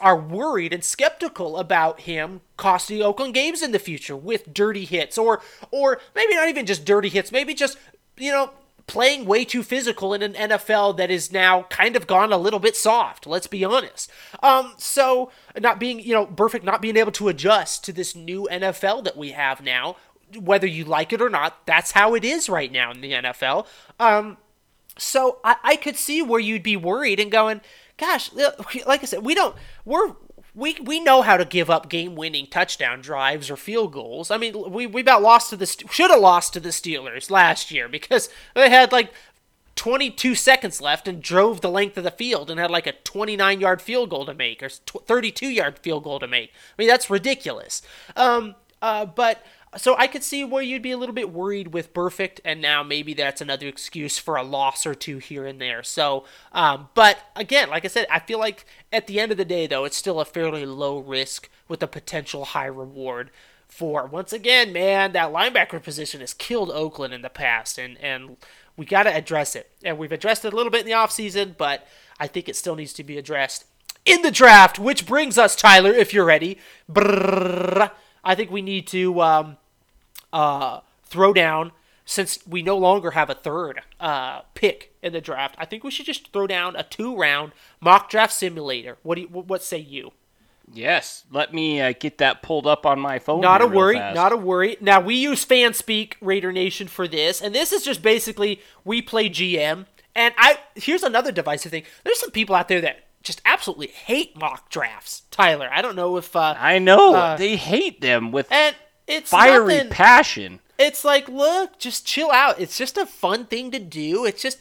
Speaker 2: are worried and skeptical about him costing Oakland games in the future with dirty hits or or maybe not even just dirty hits, maybe just you know playing way too physical in an NFL that is now kind of gone a little bit soft. Let's be honest. Um, so not being you know Burfict, not being able to adjust to this new NFL that we have now, whether you like it or not, that's how it is right now in the NFL. Um, so I, I could see where you'd be worried and going, gosh, like I said, we don't, we're, we, we know how to give up game winning touchdown drives or field goals. I mean, we, we about lost to the, should have lost to the Steelers last year because they had like 22 seconds left and drove the length of the field and had like a 29 yard field goal to make or 32 yard field goal to make. I mean, that's ridiculous. Um, uh, but so I could see where you'd be a little bit worried with Burfict, and now maybe that's another excuse for a loss or two here and there. So, um, but again, like I said, I feel like at the end of the day, though, it's still a fairly low risk with a potential high reward. For once again, man, that linebacker position has killed Oakland in the past, and and we got to address it. And we've addressed it a little bit in the offseason, but I think it still needs to be addressed in the draft. Which brings us, Tyler, if you're ready. Brrr, I think we need to um, uh, throw down since we no longer have a third uh, pick in the draft. I think we should just throw down a two-round mock draft simulator. What do you, what say you?
Speaker 3: yes, let me uh, get that pulled up on my phone.
Speaker 2: Not a worry,
Speaker 3: fast.
Speaker 2: not a worry. Now we use FanSpeak Raider Nation for this, and this is just basically we play GM. And I here's another divisive thing. There's some people out there that just absolutely hate mock drafts. Tyler, I don't know if uh,
Speaker 3: I know
Speaker 2: Uh,
Speaker 3: they hate them with
Speaker 2: and it's
Speaker 3: fiery
Speaker 2: nothing-
Speaker 3: passion.
Speaker 2: it's like, look, just chill out. It's just a fun thing to do. It's just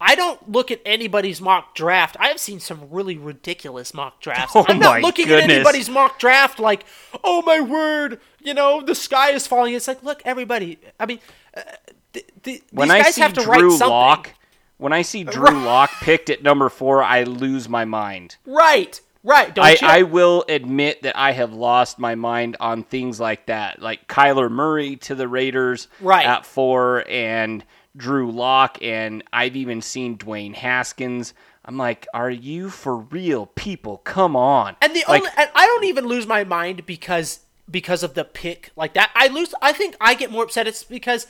Speaker 2: I don't look at anybody's mock draft. I've seen some really ridiculous mock drafts.
Speaker 3: Oh
Speaker 2: I'm not looking at anybody's mock draft like, oh my word, you know, the sky is falling. It's like, look, everybody. I mean, uh, th- th-
Speaker 3: When
Speaker 2: these
Speaker 3: I
Speaker 2: guys
Speaker 3: see
Speaker 2: have to write
Speaker 3: Drew
Speaker 2: something.
Speaker 3: Lock, when I see Drew [laughs] Lock picked at number four, I lose my mind.
Speaker 2: Right, right. Don't
Speaker 3: I,
Speaker 2: you?
Speaker 3: I will admit that I have lost my mind on things like that, like Kyler Murray to the Raiders
Speaker 2: Right.
Speaker 3: at four, and Drew Lock, and I've even seen Dwayne Haskins. I'm like, are you for real, people? Come on!
Speaker 2: And the
Speaker 3: like,
Speaker 2: only, and I don't even lose my mind because because of the pick like that. I lose. I think I get more upset. It's because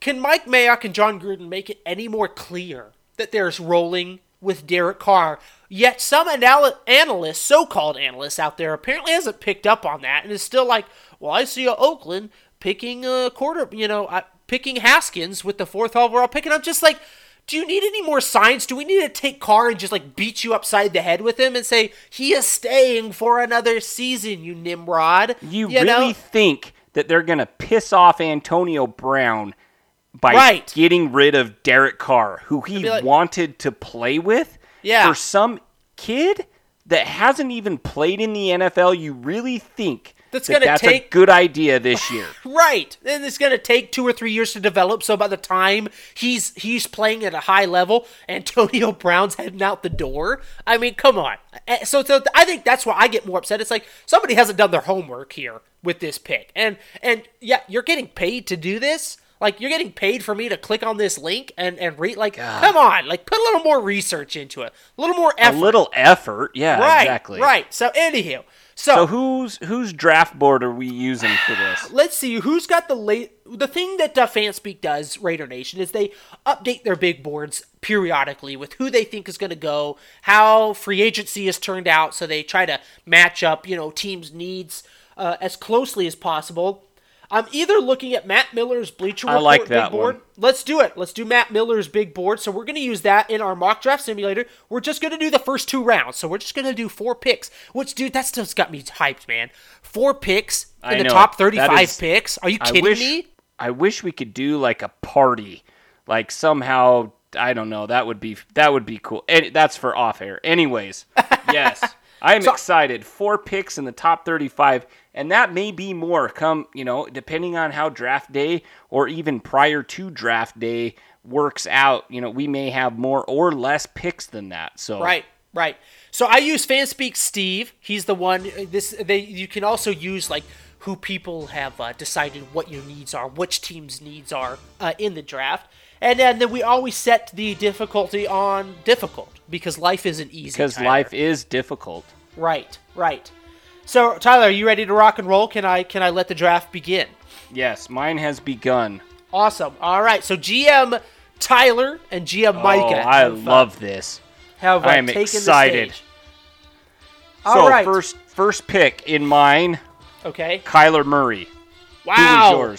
Speaker 2: can Mike Mayock and Jon Gruden make it any more clear that there's rolling with Derek Carr? Yet some anal- analysts, so-called analysts out there, apparently hasn't picked up on that and is still like, well, I see a Oakland picking a quarter, you know, uh, picking Haskins with the fourth overall pick, and I'm just like. do you need any more signs? Do we need to take Carr and just like beat you upside the head with him and say he is staying for another season, you Nimrod?
Speaker 3: You,
Speaker 2: you
Speaker 3: really
Speaker 2: know?
Speaker 3: think that they're going to piss off Antonio Brown by
Speaker 2: Right.
Speaker 3: getting rid of Derek Carr, who he
Speaker 2: like-
Speaker 3: wanted to play with?
Speaker 2: Yeah.
Speaker 3: For some kid that hasn't even played in the NFL, you really think
Speaker 2: That's gonna
Speaker 3: that's
Speaker 2: take-
Speaker 3: a good idea this year? [laughs]
Speaker 2: Right. And it's going to take 2 or 3 years to develop, so by the time he's he's playing at a high level, Antonio [laughs] Brown's heading out the door. I mean, come on. Eh, So, so I think that's why I get more upset. It's like somebody hasn't done their homework here with this pick. And and yeah, you're getting paid to do this. Like you're getting paid for me to click on this link and and read like come on, like put a little more research into it. A little more effort, a
Speaker 3: little effort, yeah,
Speaker 2: right.
Speaker 3: exactly.
Speaker 2: Right. So anywho,
Speaker 3: So whose whose draft board are we using for this? [sighs]
Speaker 2: let's see who's got the late. The thing that uh, Fanspeak does, Raider Nation, is they update their big boards periodically with who they think is going to go, how free agency has turned out, so they try to match up, you know, teams' needs uh, as closely as possible. I'm either looking at Matt Miller's Bleacher Report I
Speaker 3: like
Speaker 2: big
Speaker 3: that
Speaker 2: board.
Speaker 3: one.
Speaker 2: Let's do it. Let's do Matt Miller's big board. So we're going to use that in our mock draft simulator. We're just going to do the first two rounds. So we're just going to do four picks. Which, dude, that still got me hyped, man. Four picks in
Speaker 3: I
Speaker 2: the top 35
Speaker 3: is-
Speaker 2: picks. Are you
Speaker 3: I
Speaker 2: kidding
Speaker 3: wish
Speaker 2: me?
Speaker 3: I wish we could do like a party, like somehow I don't know. That would be that would be cool. And that's for off air. Anyways, [laughs] yes, I am excited. Four picks in the top thirty-five, and that may be more. Come, you know, depending on how draft day or even prior to draft day works out. You know, we may have more or less picks than that. So
Speaker 2: Right, right. So I use Fanspeak Steve. He's the one. This they you can also use like who people have uh, decided what your needs are, which teams' needs are uh, in the draft, and then, then we always set the difficulty on difficult because life isn't easy.
Speaker 3: because
Speaker 2: Tyler.
Speaker 3: life is difficult.
Speaker 2: Right, right. So Tyler, are you ready to rock and roll? Can I can I let the draft begin?
Speaker 3: Yes, mine has begun.
Speaker 2: Awesome. All right. So GM Tyler and GM Micah.
Speaker 3: oh, I
Speaker 2: uh,
Speaker 3: love this.
Speaker 2: have uh,
Speaker 3: I am
Speaker 2: taken
Speaker 3: excited.
Speaker 2: The stage.
Speaker 3: So
Speaker 2: All right.
Speaker 3: first first pick in mine,
Speaker 2: Okay.
Speaker 3: Kyler Murray.
Speaker 2: Wow.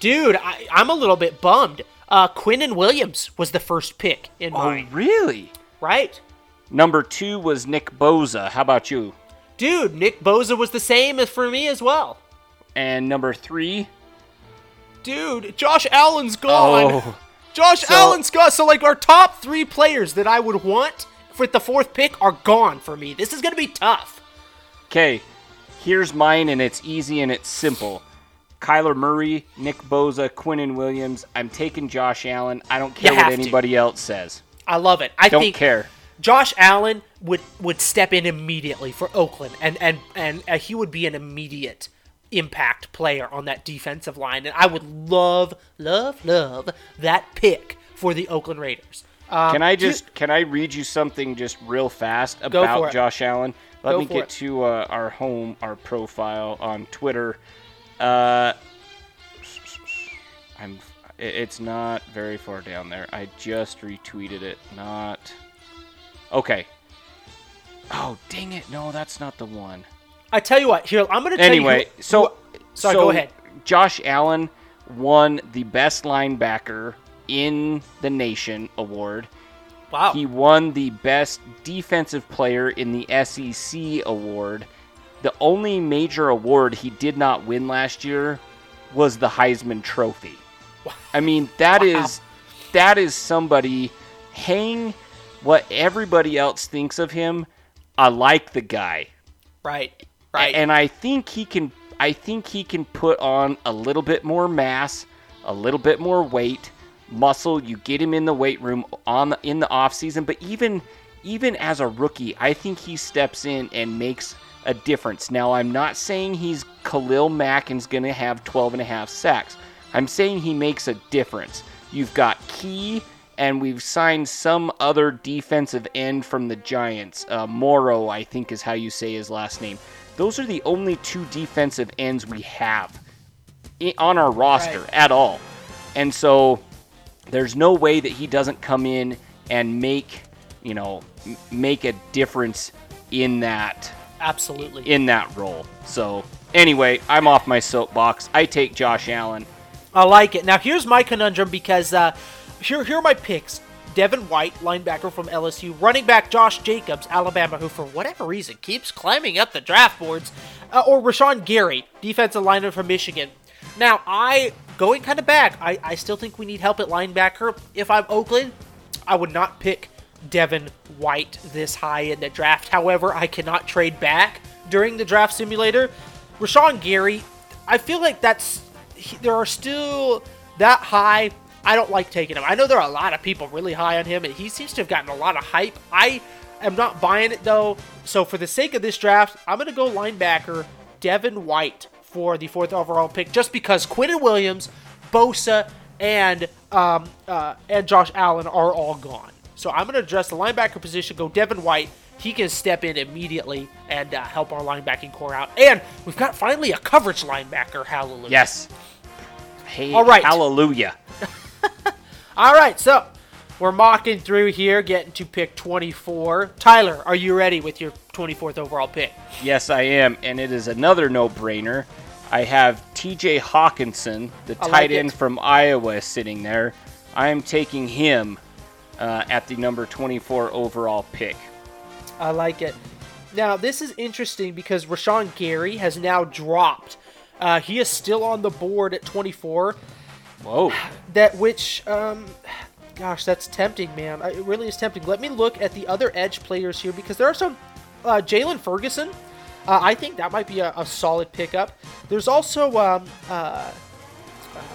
Speaker 2: Dude, I, I'm a little bit bummed. Uh, Quinnen Williams was the first pick in
Speaker 3: Oh,
Speaker 2: mine,
Speaker 3: really?
Speaker 2: right?
Speaker 3: Number two was Nick Bosa. How about you?
Speaker 2: Dude, Nick Bosa was the same as for me as well.
Speaker 3: And number three?
Speaker 2: Dude, Josh Allen's gone.
Speaker 3: Oh,
Speaker 2: Josh
Speaker 3: so-
Speaker 2: Allen's gone. So, like, our top three players that I would want with the fourth pick are gone for me. This is going to be tough.
Speaker 3: okay. Here's mine, and it's easy and it's simple. Kyler Murray, Nick Bosa, Quinnen Williams. I'm taking Josh Allen. I don't care what
Speaker 2: have to.
Speaker 3: anybody else says.
Speaker 2: I love it. I
Speaker 3: Don't
Speaker 2: think
Speaker 3: care.
Speaker 2: Josh Allen would would step in immediately for Oakland, and and and uh, he would be an immediate impact player on that defensive line, and I would love, love, love that pick for the Oakland Raiders. Um,
Speaker 3: Can I just can I read you something just real fast about. Josh Allen? Let
Speaker 2: Go
Speaker 3: me get
Speaker 2: it.
Speaker 3: to uh, our home, our profile on Twitter. Uh, I'm. It's not very far down there. I just retweeted it. Not. Okay. Oh dang it! No, that's not the one.
Speaker 2: I tell you what, here I'm going to tell
Speaker 3: Anyway,
Speaker 2: you. who-
Speaker 3: so
Speaker 2: who- sorry, go ahead.
Speaker 3: Josh Allen won the best linebacker in the nation award.
Speaker 2: Wow,
Speaker 3: He won the best defensive player in the SEC award. The only major award he did not win last year was the Heisman Trophy. I mean, that is that is somebody hang what everybody else thinks of him. I like the guy.
Speaker 2: right, right.
Speaker 3: And I think he can I think he can put on a little bit more mass, a little bit more weight, muscle. You get him in the weight room on the, in the off season, but even even as a rookie, I think he steps in and makes a difference. Now, I'm not saying he's Khalil Mack and's going to have 12 and a half sacks. I'm saying he makes a difference. You've got Key and we've signed some other defensive end from the Giants. Uh, Mauro, I think, is how you say his last name. Those are the only two defensive ends we have on our roster
Speaker 2: Right.
Speaker 3: at all. And so there's no way that he doesn't come in and make, you know, make a difference in that
Speaker 2: Absolutely.
Speaker 3: in that role. So anyway, I'm off my soapbox. I take Josh Allen.
Speaker 2: I like it. Now here's my conundrum because uh, here here are my picks. Devin White, linebacker from LSU, running back Josh Jacobs, Alabama, who for whatever reason keeps climbing up the draft boards, uh, or Rashan Gary, defensive lineman from Michigan. Now, I, going kind of back, I, I still think we need help at linebacker. If I'm Oakland, I would not pick Devin White this high in the draft. However, I cannot trade back during the draft simulator. Rashan Gary, I feel like that's there are still that high. I don't like taking him. I know there are a lot of people really high on him, and he seems to have gotten a lot of hype. I am not buying it though. So for the sake of this draft, I'm gonna go linebacker Devin White for the fourth overall pick, just because Quinnen Williams, Bosa, and um, uh, and Josh Allen are all gone. So I'm going to address the linebacker position, go Devin White. He can step in immediately and uh, help our linebacking core out. And we've got finally a coverage linebacker. Hallelujah.
Speaker 3: Yes. Hey,
Speaker 2: All right.
Speaker 3: Hallelujah. [laughs]
Speaker 2: All right, so we're mocking through here, getting to pick 24. Tyler, are you ready with your 24th overall pick?
Speaker 3: Yes, I am, and it is another no-brainer. I have T.J. Hockenson, the
Speaker 2: I like
Speaker 3: tight end from Iowa, sitting there. I am taking him uh, at the number 24 overall pick.
Speaker 2: I like it. Now, this is interesting because Rashan Gary has now dropped. Uh, he is still on the board at 24.
Speaker 3: Whoa.
Speaker 2: That which, um, gosh, that's tempting, man. It really is tempting. Let me look at the other edge players here because there are some. Uh, Jaylon Ferguson, uh, I think that might be a, a solid pickup. There's also, um, uh, uh,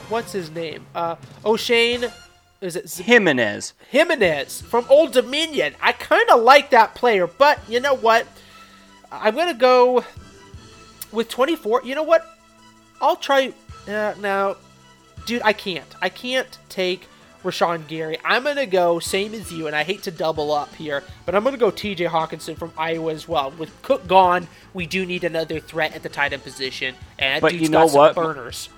Speaker 2: what's his name? Uh, Oshane. Is it Z-
Speaker 3: Ximines.
Speaker 2: Ximines from Old Dominion. I kind of like that player, but you know what? I'm gonna go with 24. You know what? I'll try. Uh, now, dude, I can't. I can't take Rashan Gary. I'm gonna go same as you, and I hate to double up here, but I'm gonna go T.J. Hockenson from Iowa as well. With Cook gone, we do need another threat at the tight end position, and
Speaker 3: But you know what?
Speaker 2: burners.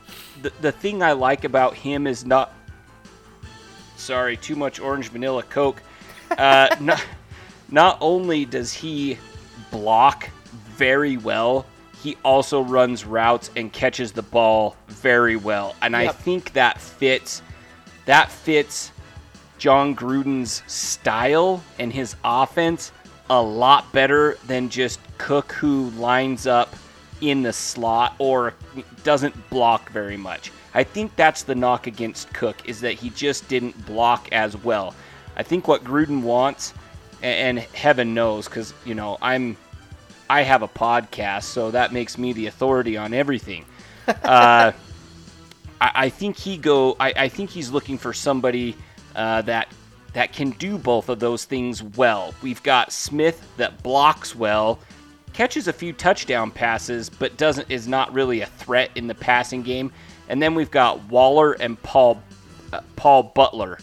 Speaker 3: The, the thing I like about him is not. Sorry, too much orange vanilla Coke. Uh, [laughs] not, not only does he block very well, he also runs routes and catches the ball very well. And I think that fits that fits Jon Gruden's style and his offense a lot better than just Cook who lines up in the slot or doesn't block very much. I think that's the knock against Cook is that he just didn't block as well. I think what Gruden wants and heaven knows cuz you know, I'm I have a podcast, so that makes me the authority on everything. [laughs] Uh, I, I think he go. I, I think he's looking for somebody uh, that that can do both of those things well. We've got Smith that blocks well, catches a few touchdown passes, but doesn't is not really a threat in the passing game. And then we've got Waller and Paul uh, Paul Butler.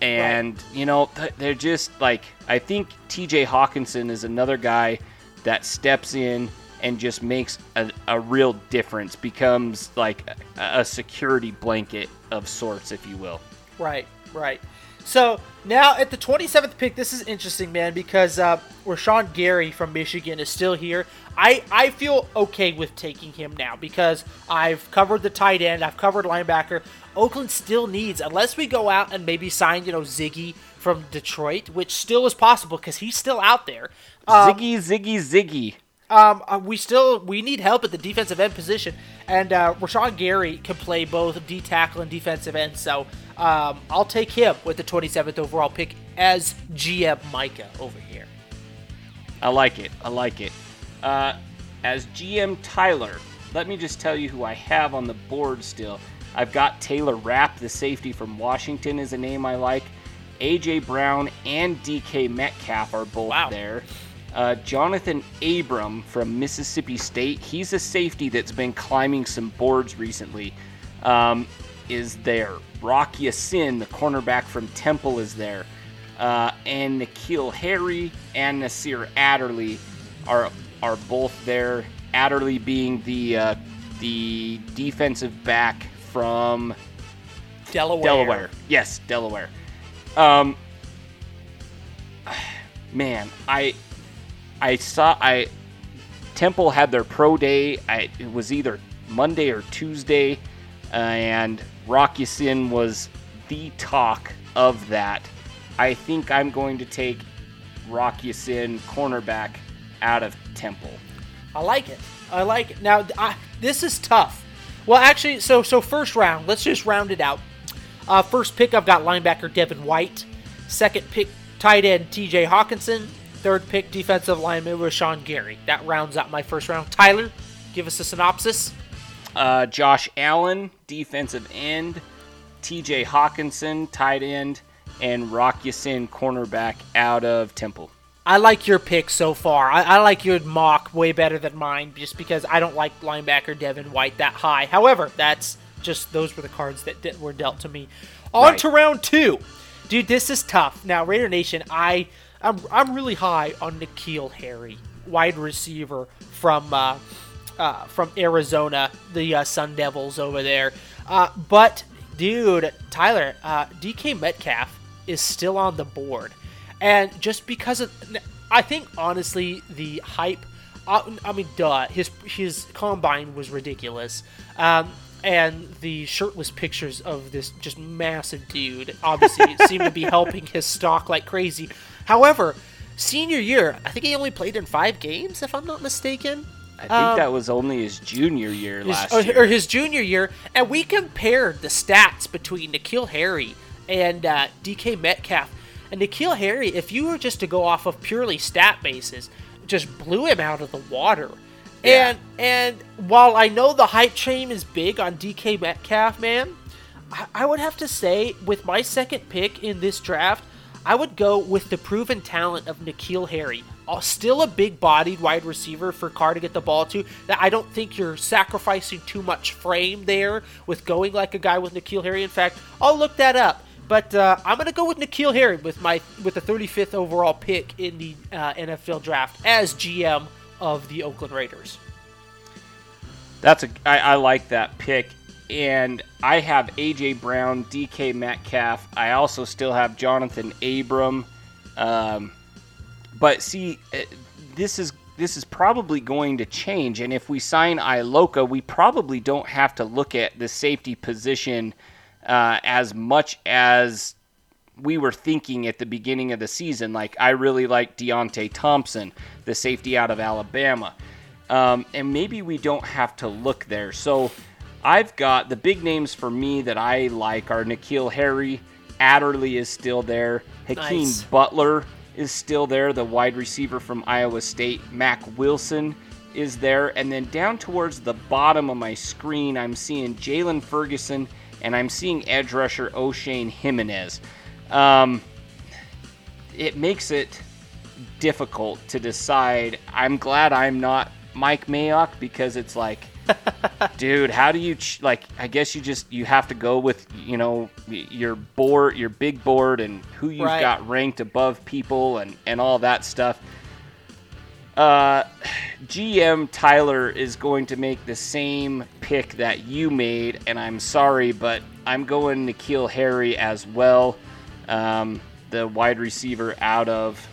Speaker 3: And you know they're just like I think T.J. Hockenson is another guy that steps in and just makes a, a real difference, becomes like a, a security blanket of sorts, if you will.
Speaker 2: Right, right. So now at the 27th pick, this is interesting, man, because uh, Rashan Gary from Michigan is still here. I, I feel okay with taking him now because I've covered the tight end, I've covered linebacker. Oakland still needs, unless we go out and maybe sign, you know, Ziggy from Detroit, which still is possible because he's still out there. Um,
Speaker 3: Ziggy, Ziggy, Ziggy.
Speaker 2: um, uh, we still we need help at the defensive end position, and uh, Rashan Gary can play both D tackle and defensive end. So um, I'll take him with the 27th overall pick as GM Micah over here.
Speaker 3: I like it. I like it. Uh, as GM Tyler, let me just tell you who I have on the board still. I've got Taylor Rapp, the safety from Washington, is a name I like. AJ Brown and DK Metcalf are both
Speaker 2: Wow.
Speaker 3: there. Uh, Jonathan Abram from Mississippi State, he's a safety that's been climbing some boards recently, um, is there. Rock Ya-Sin, the cornerback from Temple, is there. Uh, and N'Keal Harry and Nasir Adderley are are both there. Adderley being the uh, the defensive back from
Speaker 2: Delaware.
Speaker 3: Delaware. Yes, Delaware. Um, [sighs] man, I I saw I Temple had their pro day. I, it was either Monday or Tuesday, uh, and Rock Ya-Sin was the talk of that. I think I'm going to take Rock Ya-Sin, cornerback, out of Temple.
Speaker 2: I like it. I like it. Now, I, this is tough. Well, actually, so so first round. Let's just round it out. Uh, first pick, I've got linebacker Devin White. Second pick, tight end T.J. Hockenson. Third pick, defensive lineman Rashan Gary. That rounds out my first round. Tyler, give us a synopsis.
Speaker 3: Uh, Josh Allen, defensive end. T.J. Hockenson, tight end, and Rock Ya-Sin, cornerback, out of Temple.
Speaker 2: I like your pick so far. I, I, like your mock way better than mine, just because I don't like linebacker Devin White that high. However, that's just those were the cards that, that were dealt to me. On right. to round two, dude. This is tough. Now, Raider Nation, I I'm, I'm really high on N'Keal Harry, wide receiver from uh, uh, from Arizona, the uh, Sun Devils over there. Uh, but dude, Tyler, uh, DK Metcalf is still on the board. And just because of, I think honestly, the hype. Uh, I mean, duh. His his combine was ridiculous, um, and the shirtless pictures of this just massive dude obviously [laughs] seem to be helping his stock like crazy. However, senior year, I think he only played in five games, if I'm not mistaken.
Speaker 3: I think um, that was only his junior year
Speaker 2: his,
Speaker 3: last
Speaker 2: or,
Speaker 3: year.
Speaker 2: Or his junior year. And we compared the stats between N'Keal Harry and uh, DK Metcalf. And N'Keal Harry, if you were just to go off of purely stat basis, just blew him out of the water. Yeah. And and while I know the hype train is big on DK Metcalf, man, I, I would have to say with my second pick in this draft, I would go with the proven talent of N'Keal Harry. Still a big bodied wide receiver for Carr to get the ball to. That I don't think you're sacrificing too much frame there with going like a guy with N'Keal Harry. In fact, I'll look that up. But uh, I'm gonna go with N'Keal Harry with my with the 35th overall pick in the uh, NFL draft as GM of the Oakland Raiders.
Speaker 3: That's a I, I like that pick, and I have AJ Brown, DK Metcalf. I also still have Jonathan Abram. Um, but see, uh, this is this is probably going to change, and if we sign Iloka, we probably don't have to look at the safety position uh, as much as we were thinking at the beginning of the season. Like, I really like Deionte Thompson, the safety out of Alabama. Um, and maybe we don't have to look there. So I've got the big names for me that I like are N'Keal Harry, Adderley is still there, Hakeem nice. Butler is still there, the wide receiver from Iowa State, Mack Wilson is there, and then down towards the bottom of my screen, I'm seeing Jaylon Ferguson and I'm seeing edge rusher Oshane Ximines. Um, it makes it difficult to decide. I'm glad I'm not Mike Mayock because it's like, dude, how do you ch- like? I guess you just you have to go with you know your board, your big board, and who you've right. got ranked above people and and all that stuff. Uh, GM Tyler is going to make the same pick that you made, and I'm sorry, but I'm going N'Keal Harry as well, um, the wide receiver out of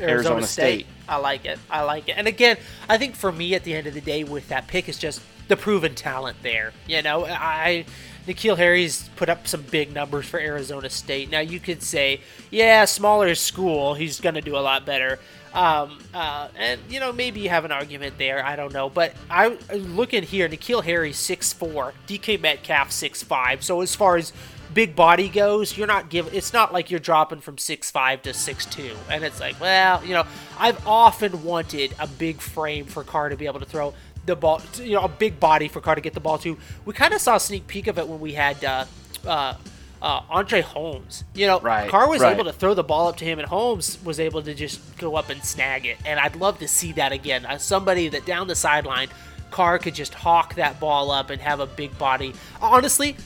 Speaker 3: Arizona, Arizona State. State.
Speaker 2: I like it. I like it. And again, I think for me, at the end of the day, with that pick, is just the proven talent there. You know, I N'Keal Harry's put up some big numbers for Arizona State. Now you could say, yeah, smaller school, he's going to do a lot better. Um, uh, and you know maybe you have an argument there. I don't know, but I looking here. N'Keal Harry six four, DK Metcalf six five. So as far as big body goes, you're not giving. It's not like you're dropping from six five to six two, and it's like, well, you know, I've often wanted a big frame for Carr to be able to throw the ball, you know, a big body for Carr to get the ball to. We kind of saw a sneak peek of it when we had uh, uh, uh, Andre Holmes. You know, right, Carr was right. able to throw the ball up to him, and Holmes was able to just go up and snag it. And I'd love to see that again. As somebody that down the sideline, Carr could just hawk that ball up and have a big body. Honestly,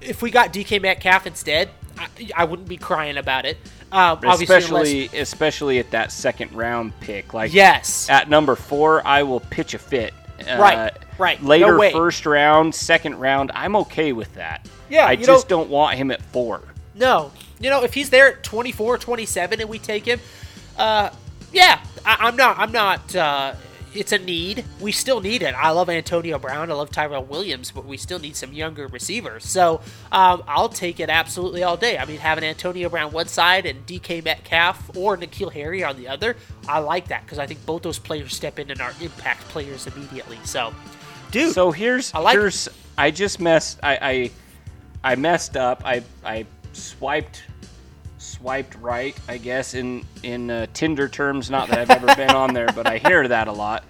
Speaker 2: if we got DK Metcalf instead, I, I wouldn't be crying about it.
Speaker 3: Um, especially, unless... especially at that second round pick. Like
Speaker 2: yes,
Speaker 3: at number four, I will pitch a fit.
Speaker 2: Uh, right, right.
Speaker 3: Later,
Speaker 2: no
Speaker 3: first round, second round, I'm okay with that.
Speaker 2: Yeah,
Speaker 3: I just know, don't want him at four.
Speaker 2: No, you know, if he's there at 24, 27, and we take him, uh, yeah, I, am not, I'm not. Uh, it's a need. We still need it. I love Antonio Brown. I love Tyrell Williams, but we still need some younger receivers. So um, I'll take it absolutely all day. I mean, having Antonio Brown one side and DK Metcalf or N'Keal Harry on the other, I like that because I think both those players step in and are impact players immediately. So, dude.
Speaker 3: So here's
Speaker 2: I like
Speaker 3: here's I just messed I I, I messed up. I I swiped swiped right, I guess in in uh, Tinder terms. Not that I've ever been on there, but I hear that a lot.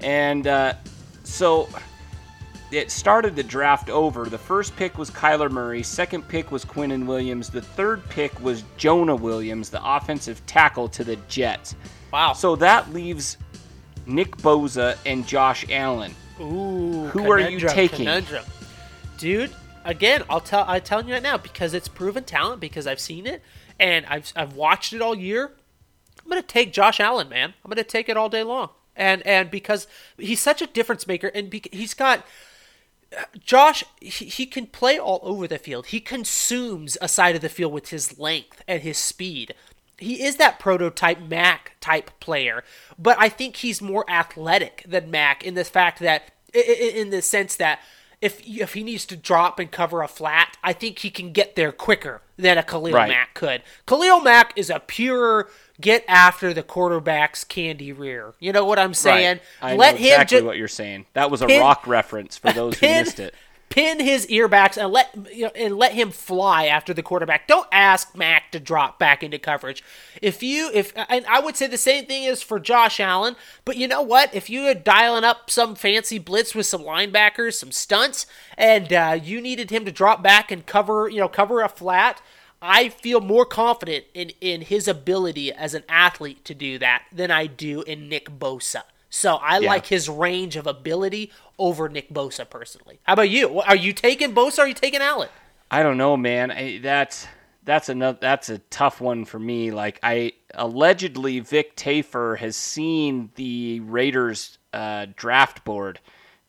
Speaker 3: And uh, so it started the draft over. The first pick was Kyler Murray. Second pick was Quinnen Williams. The third pick was Jonah Williams, the offensive tackle to the Jets.
Speaker 2: wow.
Speaker 3: So that leaves Nick Bosa and Josh Allen.
Speaker 2: Ooh,
Speaker 3: Who are you taking?
Speaker 2: Conundrum. Dude, again, I'll tell I'm telling you right now because it's proven talent because I've seen it and I've I've watched it all year. I'm gonna take Josh Allen, man. I'm gonna take it all day long, and and because he's such a difference maker, and he's got Josh, he, he can play all over the field. He consumes a side of the field with his length and his speed. He is that prototype Mack type player, but I think he's more athletic than Mack in the fact that, in the sense that if if he needs to drop and cover a flat, I think he can get there quicker than a Khalil
Speaker 3: Right.
Speaker 2: Mack could. Khalil Mack is a pure get after the quarterback's candy rear. You know what I'm saying?
Speaker 3: I
Speaker 2: Let
Speaker 3: know
Speaker 2: him
Speaker 3: exactly
Speaker 2: ju-
Speaker 3: what you're saying. That was a
Speaker 2: Pin-
Speaker 3: rock reference for those who [laughs] missed it.
Speaker 2: Pin his earbacks and let you know, and let him fly after the quarterback. Don't ask Mack to drop back into coverage. If you if and I would say the same thing is for Josh Allen, but you know what? If you had dialing up some fancy blitz with some linebackers, some stunts, and uh, you needed him to drop back and cover you know cover a flat. I feel more confident in, in his ability as an athlete to do that than I do in Nick Bosa. So I
Speaker 3: Yeah.
Speaker 2: like his range of ability over Nick Bosa personally. How about you? Are you taking Bosa? Or are you taking Allen?
Speaker 3: I don't know, man. I, that's that's another that's a tough one for me. Like I allegedly Vic Tafur has seen the Raiders uh, draft board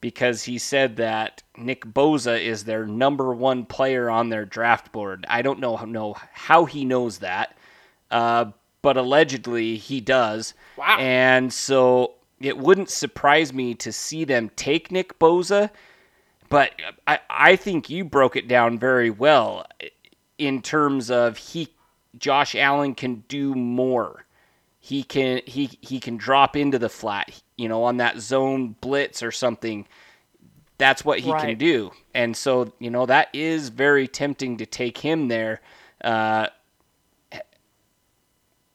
Speaker 3: because he said that Nick Bosa is their number one player on their draft board. I don't know know how he knows that, uh, but allegedly he does.
Speaker 2: Wow.
Speaker 3: And so it wouldn't surprise me to see them take Nick Bosa but I, I think you broke it down very well in terms of he Josh Allen can do more. He can he he can drop into the flat, you know, on that zone blitz or something. That's what he can do. And so, you know, that is very tempting to take him there. Uh,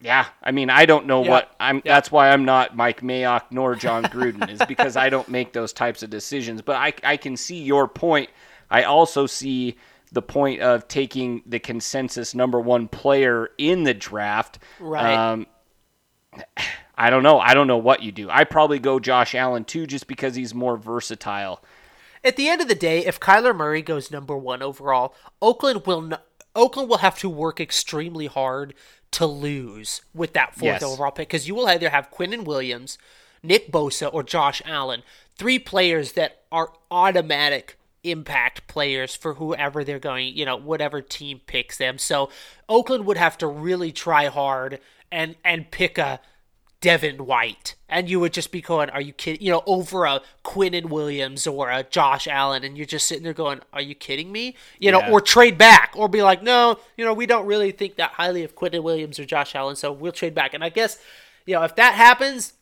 Speaker 3: yeah, I mean, I don't know
Speaker 2: Yeah.
Speaker 3: what I'm.
Speaker 2: Yeah.
Speaker 3: That's why I'm not Mike Mayock nor Jon [laughs] Gruden, is because I don't make those types of decisions. But I, I can see your point. I also see the point of taking the consensus number one player in the draft.
Speaker 2: Right.
Speaker 3: Um, I don't know. I don't know what you do. I probably go Josh Allen too, just because he's more versatile.
Speaker 2: At the end of the day, if Kyler Murray goes number one overall, Oakland will Oakland will have to work extremely hard to lose with that fourth
Speaker 3: Yes.
Speaker 2: overall pick because you will either have Quinnen Williams, Nick Bosa, or Josh Allen, three players that are automatic impact players for whoever they're going, you know, whatever team picks them. So Oakland would have to really try hard and and pick a Devin White, and you would just be going, "Are you kidding?" You know, over a Quinnen Williams or a Josh Allen, and you're just sitting there going, "Are you kidding me?" You know,
Speaker 3: Yeah.
Speaker 2: or trade back, or be like, "No, you know, we don't really think that highly of Quinnen Williams or Josh Allen, so we'll trade back." And I guess, you know, if that happens,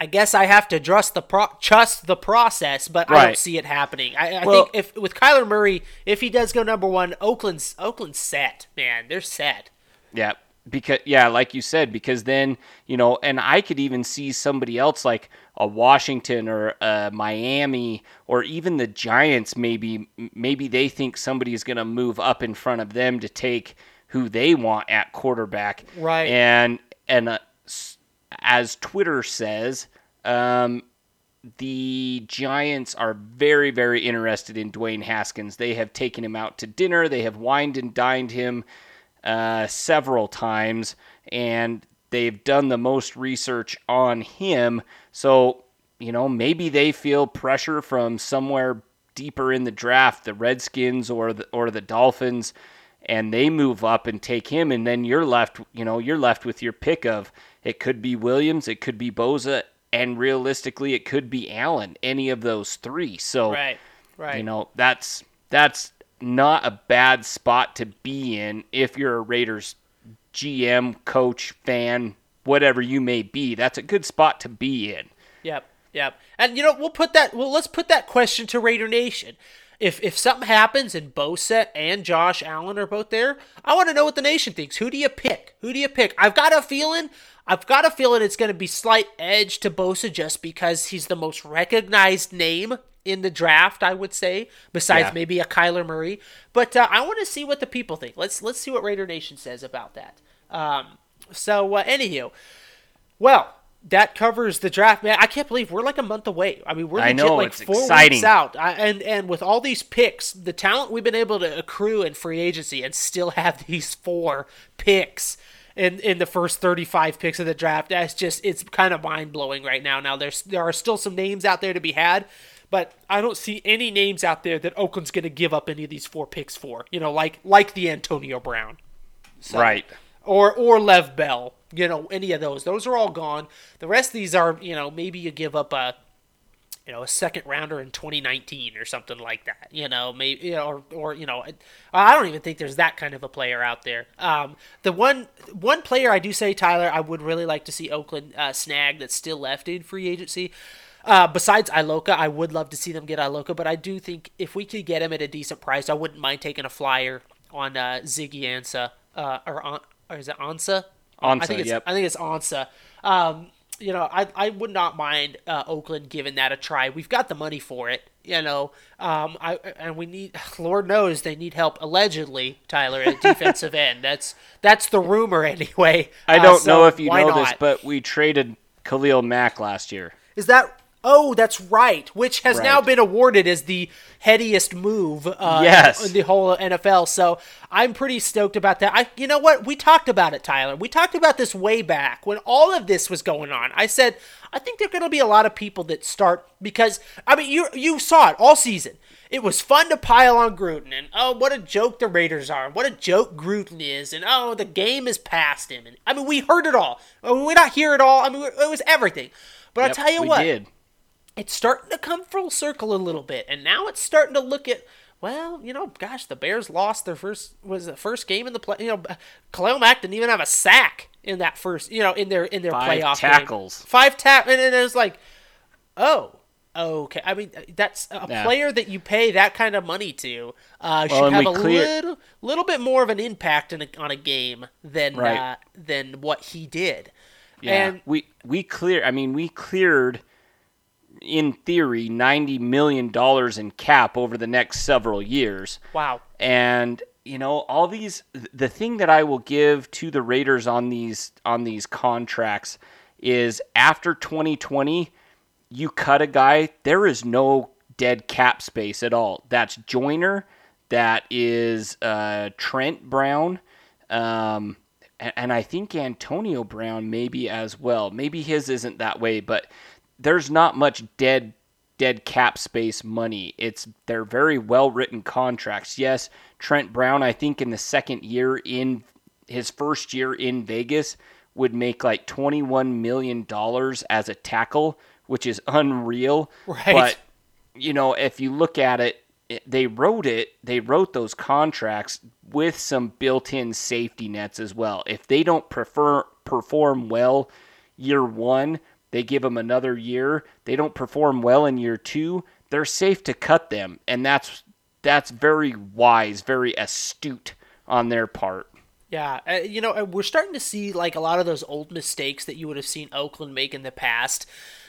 Speaker 2: I guess I have to trust the pro- trust the process, but I don't see it happening. I, I
Speaker 3: Well-
Speaker 2: think if with Kyler Murray, if he does go number one, Oakland's Oakland's set, man, they're set.
Speaker 3: Yeah, because yeah, like you said, because then you know, and I could even see somebody else like a Washington or a Miami or even the Giants. Maybe maybe they think somebody is going to move up in front of them to take who they want at quarterback.
Speaker 2: Right.
Speaker 3: And and uh, as Twitter says. Um, the Giants are very, very interested in Dwayne Haskins. They have taken him out to dinner. They have wined and dined him uh, several times, and they've done the most research on him. So, you know, maybe they feel pressure from somewhere deeper in the draft, the Redskins or the or the Dolphins, and they move up and take him, and then you're left, you know, you're left with your pick of it could be Williams, it could be Bosa, and realistically, it could be Allen, any of those three. So,
Speaker 2: Right. Right.
Speaker 3: you know, that's that's not a bad spot to be in if you're a Raiders GM, coach, fan, whatever you may be. That's a good spot to be in.
Speaker 2: Yep, yep. And you know, we'll put that. Well, let's put that question to Raider Nation. If if something happens and Bosa and Josh Allen are both there, I want to know what the nation thinks. Who do you pick? Who do you pick? I've got a feeling. I've got a feeling it's going to be slight edge to Bosa just because he's the most recognized name in the draft. I would say, besides
Speaker 3: Yeah.
Speaker 2: maybe a Kyler Murray. But uh, I want to see what the people think. Let's let's see what Raider Nation says about that. Um, so, uh, anywho, well, that covers the draft, man. I can't believe we're like a month away. I mean, we're legit
Speaker 3: know,
Speaker 2: like four
Speaker 3: exciting.
Speaker 2: weeks out, I, and and with all these picks, the talent we've been able to accrue in free agency, and still have [laughs] these four picks in in the first thirty five picks of the draft. That's just it's kind of mind blowing right now. Now there's there are still some names out there to be had. But I don't see any names out there that Oakland's going to give up any of these four picks for. You know, like like the Antonio Brown So-
Speaker 3: Right.
Speaker 2: or or Lev Bell. You know, any of those. Those are all gone. The rest of these are, you know, maybe you give up a you know, a second rounder in 2019 or something like that. You know, maybe you know, or, or you know, I don't even think there's that kind of a player out there. Um, the one one player I do say, Tyler, I would really like to see Oakland uh, snag that's still left in free agency. Uh, besides Iloka, I would love to see them get Iloka, but I do think if we could get him at a decent price, I wouldn't mind taking a flyer on uh, Ziggy Ansah uh, or, on, or is it Ansa? I
Speaker 3: Ansah,
Speaker 2: think it's
Speaker 3: yep.
Speaker 2: I think it's Ansa. Um, you know, I I would not mind uh, Oakland giving that a try. We've got the money for it. You know, um, I and we need. [sighs] Lord knows they need help. Allegedly, Tyler at defensive [laughs] end. That's that's the rumor anyway.
Speaker 3: I
Speaker 2: Uh,
Speaker 3: don't
Speaker 2: so
Speaker 3: know if you know this, but we traded Khalil Mack last year.
Speaker 2: Is that? Oh, that's right. Which has now been awarded as the headiest move uh,
Speaker 3: Yes.
Speaker 2: in the whole NFL. So I'm pretty stoked about that. I, you know what? We talked about it, Tyler. We talked about this way back when all of this was going on. I said I think there are going to be a lot of people that start because I mean you you saw it all season. It was fun to pile on Gruden and oh what a joke the Raiders are and what a joke Gruden is and oh the game is past him and I mean we heard it all. I mean, we not hear it all. I mean it was everything. But I'll tell you
Speaker 3: we
Speaker 2: what
Speaker 3: did.
Speaker 2: It's starting to come full circle a little bit, and now it's starting to look at. Well, you know, gosh, the Bears lost their first was the first game in the play. You know, Khalil Mack didn't even have a sack in that first. You know, in their in their
Speaker 3: Five
Speaker 2: playoff game.
Speaker 3: tackles.
Speaker 2: five tap, and it was like, oh, okay. I mean, that's a
Speaker 3: Yeah.
Speaker 2: player that you pay that kind of money to uh,
Speaker 3: Well,
Speaker 2: should have a
Speaker 3: clear-
Speaker 2: little little bit more of an impact in a, on a game than
Speaker 3: Right.
Speaker 2: uh, than what he did.
Speaker 3: Yeah,
Speaker 2: And
Speaker 3: we we clear. I mean, we cleared in theory ninety million dollars in cap over the next several years.
Speaker 2: wow,
Speaker 3: and you know all these the thing that i will give to the raiders on these on these contracts is after 2020 you cut a guy there is no dead cap space at all. That's Joyner that is uh, trent brown um, a- and i think antonio brown maybe as well. Maybe his isn't that way but there's not much dead dead cap space money. It's they're very well written contracts. Yes, Trent Brown, I think in the second year in his first year in Vegas would make like 21 million dollars as a tackle, which is unreal.
Speaker 2: Right.
Speaker 3: But you know, if you look at it, they wrote it, they wrote those contracts with some built-in safety nets as well. If they don't prefer perform well year 1, they give them another year. They don't perform well in year 2, they're safe to cut them, and that's that's very wise, very astute on their part.
Speaker 2: Yeah, uh, you know, uh, we're starting to see like a lot of those old mistakes that you would have seen Oakland make in the past,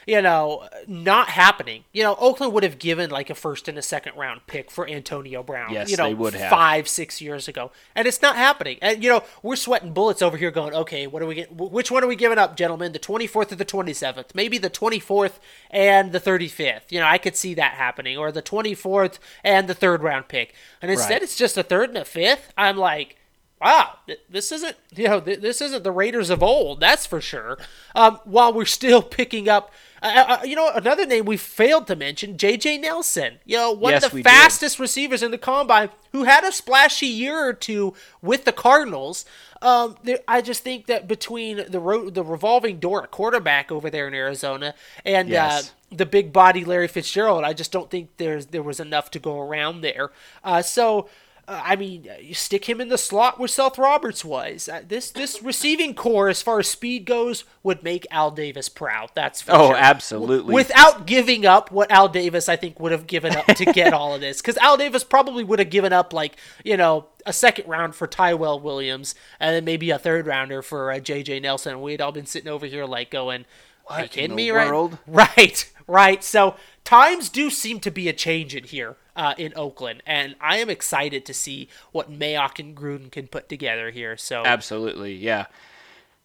Speaker 2: you know, not happening. You know, Oakland would have given like a first and a second round pick for Antonio Brown.
Speaker 3: Yes,
Speaker 2: you know,
Speaker 3: they would have.
Speaker 2: five, six years ago, and it's not happening. And you know, we're sweating bullets over here, going, okay, what are we get? Which one are we giving up, gentlemen? The twenty fourth or the twenty seventh? Maybe the twenty fourth and the thirty fifth. You know, I could see that happening, or the twenty fourth and the third round pick. And instead,
Speaker 3: Right.
Speaker 2: it's just a third and a fifth. I'm like wow, this isn't you know this isn't the Raiders of old, that's for sure. Um, while we're still [laughs] picking up, uh, uh, you know, another name we failed to mention, J.J. Nelson. You know, one
Speaker 3: Yes,
Speaker 2: of the
Speaker 3: we did.
Speaker 2: fastest receivers in the combine, who had a splashy year or two with the Cardinals. Um, there, I just think that between the ro- the revolving door at quarterback over there in Arizona and
Speaker 3: Yes.
Speaker 2: uh, the big body Larry Fitzgerald, I just don't think there's there was enough to go around there. Uh, so. Uh, I mean, uh, you stick him in the slot where Seth Roberts was. Uh, this this receiving corps, as far as speed goes, would make Al Davis proud. That's for sure.
Speaker 3: Oh,
Speaker 2: sure.
Speaker 3: absolutely.
Speaker 2: Without giving up what Al Davis, I think, would have given up to get all of this, [laughs] because Al Davis probably would have given up like you know a second round for Tyrell Williams and then maybe a third rounder for uh, J.J. Nelson. We'd all been sitting over here like going, "Are you
Speaker 3: in
Speaker 2: kidding me?"
Speaker 3: world?
Speaker 2: Right, [laughs] right, right. So times do seem to be a change in here uh, in Oakland, and I am excited to see what Mayock and Gruden can put together here. So
Speaker 3: Absolutely, yeah.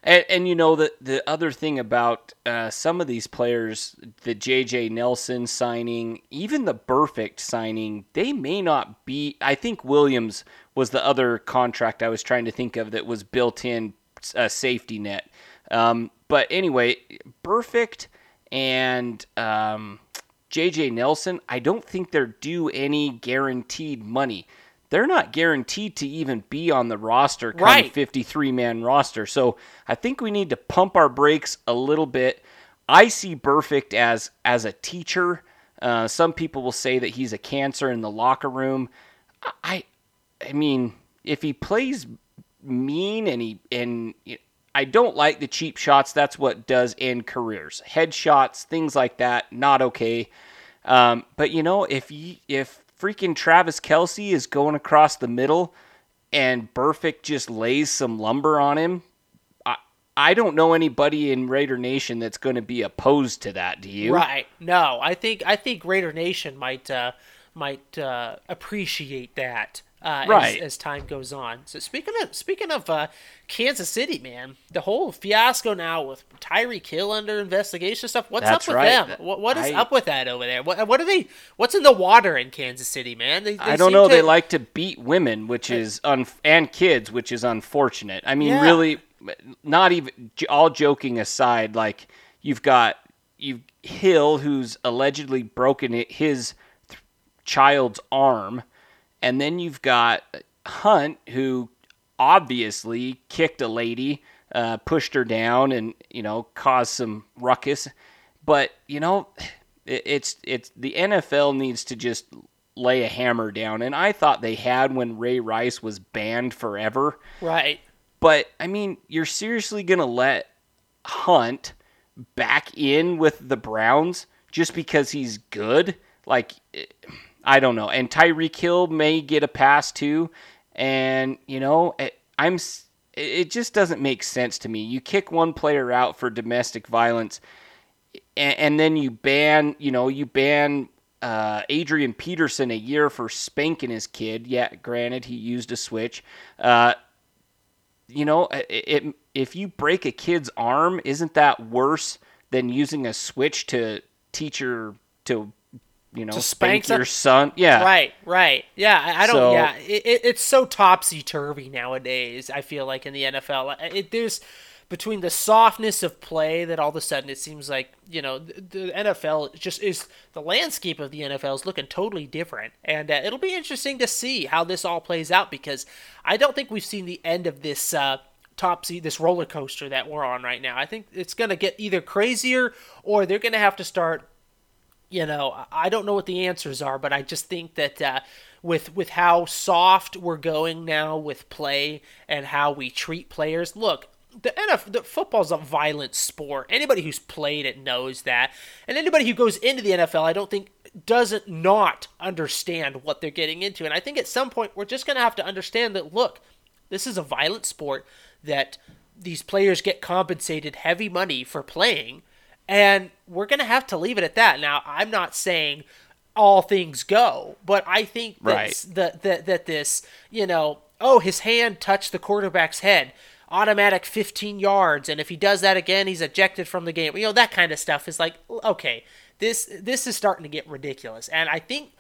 Speaker 3: And, and you know the the other thing about uh, some of these players, the J.J. Nelson signing, even the Burfict signing, they may not be. I think Williams was the other contract I was trying to think of that was built in a safety net. Um, but anyway, Burfict and um, J.J. Nelson, I don't think they're due any guaranteed money. They're not guaranteed to even be on the roster come
Speaker 2: Right.
Speaker 3: 53 man roster. So I think we need to pump our brakes a little bit. I see Burfict as as a teacher. Uh, some people will say that he's a cancer in the locker room. I I mean, if he plays mean and he and I don't like the cheap shots. That's what does end careers. Headshots, things like that, not okay. Um, but you know, if you, if freaking Travis Kelce is going across the middle and Burfict just lays some lumber on him, I I don't know anybody in Raider Nation that's going to be opposed to that. Do you?
Speaker 2: Right. No, I think I think Raider Nation might uh, might uh, appreciate that uh,
Speaker 3: Right.
Speaker 2: as, as time goes on. So speaking of speaking of uh, Kansas City, man, the whole fiasco now with Tyreek Hill under investigation stuff. What's
Speaker 3: That's
Speaker 2: up with
Speaker 3: right.
Speaker 2: them? What, what is
Speaker 3: I-
Speaker 2: up with that over there? What, what are they? What's in the water in Kansas City, man? They, they
Speaker 3: I don't know.
Speaker 2: to-
Speaker 3: They like to beat women, which is un- and kids, which is unfortunate. I mean,
Speaker 2: Yeah.
Speaker 3: really, not even all joking aside. Like you've got you Hill, who's allegedly broken his th- child's arm, and then you've got Hunt, who obviously kicked a lady, uh, pushed her down, and you know caused some ruckus. But you know, it, it's it's the NFL needs to just lay a hammer down, and I thought they had when Ray Rice was banned forever.
Speaker 2: right.
Speaker 3: But I mean, you're seriously gonna let Hunt back in with the Browns just because he's good? Like, eh, I don't know. And Tyreek Hill may get a pass too. And you know, it, I'm. It just doesn't make sense to me. You kick one player out for domestic violence, and, and then you ban. You know, you ban. Uh, Adrian Peterson a year for spanking his kid. Yeah, granted he used a switch. Uh, you know, it, it, if you break a kid's arm, isn't that worse than using a switch to teach your to you know
Speaker 2: spank
Speaker 3: spank your son? Yeah,
Speaker 2: Right, right. Yeah, I, I don't.
Speaker 3: So-
Speaker 2: yeah, it, it, it's so topsy turvy nowadays. I feel like in the NFL, it, there's between the softness of play that all of a sudden it seems like you know the, the NFL just is the landscape of the NFL is looking totally different, and uh, it'll be interesting to see how this all plays out because I don't think we've seen the end of this. Uh, topsy this roller coaster that we're on right now. I think it's going to get either crazier or they're going to have to start you know, I don't know what the answers are, but I just think that uh, with with how soft we're going now with play and how we treat players, look. The NFL, the football's a violent sport. Anybody who's played it knows that, and anybody who goes into the NFL, I don't think doesn't not understand what they're getting into. And I think at some point we're just going to have to understand that. Look, this is a violent sport that these players get compensated heavy money for playing, and we're going to have to leave it at that. Now, I'm not saying all things go, but I think that
Speaker 3: Right.
Speaker 2: that, that that this, you know, oh, his hand touched the quarterback's head, automatic 15 yards, and if he does that again, he's ejected from the game. You know, that kind of stuff is like, okay, this this is starting to get ridiculous, and I think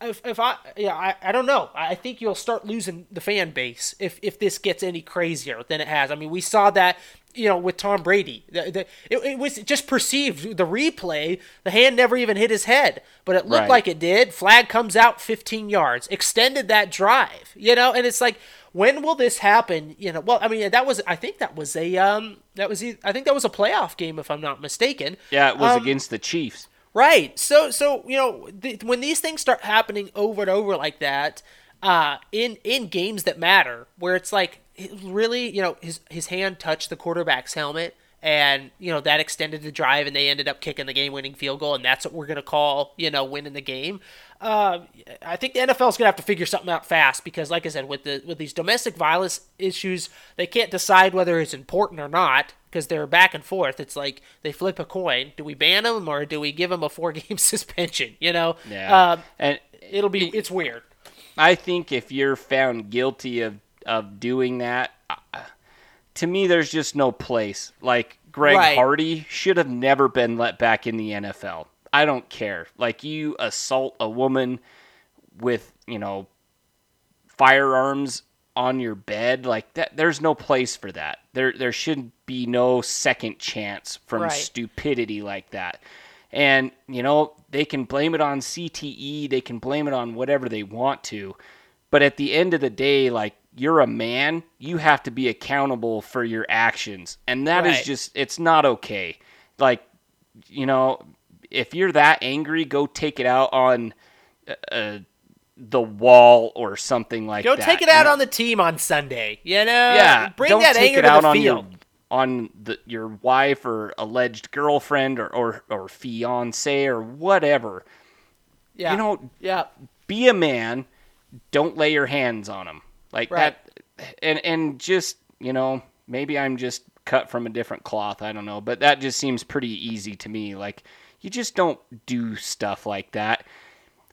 Speaker 2: if, if I yeah I, I don't know I think you'll start losing the fan base if if this gets any crazier than it has I mean we saw that you know with Tom Brady the, the, it, it was just perceived the replay the hand never even hit his head but it looked
Speaker 3: Right.
Speaker 2: like it did flag comes out 15 yards extended that drive you know and it's like when will this happen you know well I mean that was I think that was a um that was I think that was a playoff game if I'm not mistaken
Speaker 3: Yeah, it was
Speaker 2: Um,
Speaker 3: against the Chiefs.
Speaker 2: Right. So so you know th- when these things start happening over and over like that, uh, in in games that matter, where it's like really you know his his hand touched the quarterback's helmet. And you know that extended the drive, and they ended up kicking the game-winning field goal, and that's what we're gonna call you know winning the game. Uh, I think the NFL is gonna have to figure something out fast because, like I said, with the with these domestic violence issues, they can't decide whether it's important or not because they're back and forth. It's like they flip a coin: do we ban them or do we give them a four-game [laughs] suspension? You know,
Speaker 3: Yeah.
Speaker 2: Um,
Speaker 3: and
Speaker 2: it'll be it's weird.
Speaker 3: I think if you're found guilty of of doing that, uh, to me, there's just no place. Like Greg
Speaker 2: Right.
Speaker 3: Hardy should have never been let back in the NFL. I don't care. Like you assault a woman with you know firearms on your bed like that there's no place for that there there should be no second chance from
Speaker 2: Right.
Speaker 3: stupidity like that and you know they can blame it on CTE they can blame it on whatever they want to but at the end of the day like you're a man you have to be accountable for your actions and that is
Speaker 2: Right.
Speaker 3: just it's not okay like you know if you're that angry go take it out on uh, the wall or something like
Speaker 2: Go
Speaker 3: that.
Speaker 2: Go take it out on the team on Sunday. You know,
Speaker 3: yeah.
Speaker 2: bring
Speaker 3: don't
Speaker 2: that
Speaker 3: take
Speaker 2: anger
Speaker 3: it out
Speaker 2: to the
Speaker 3: on
Speaker 2: field.
Speaker 3: your on the, your wife or alleged girlfriend or or, or fiance or whatever.
Speaker 2: yeah,
Speaker 3: You know,
Speaker 2: yeah,
Speaker 3: be a man. Don't lay your hands on them like
Speaker 2: Right.
Speaker 3: that. And and just you know maybe I'm just cut from a different cloth. I don't know, but that just seems pretty easy to me. Like you just don't do stuff like that.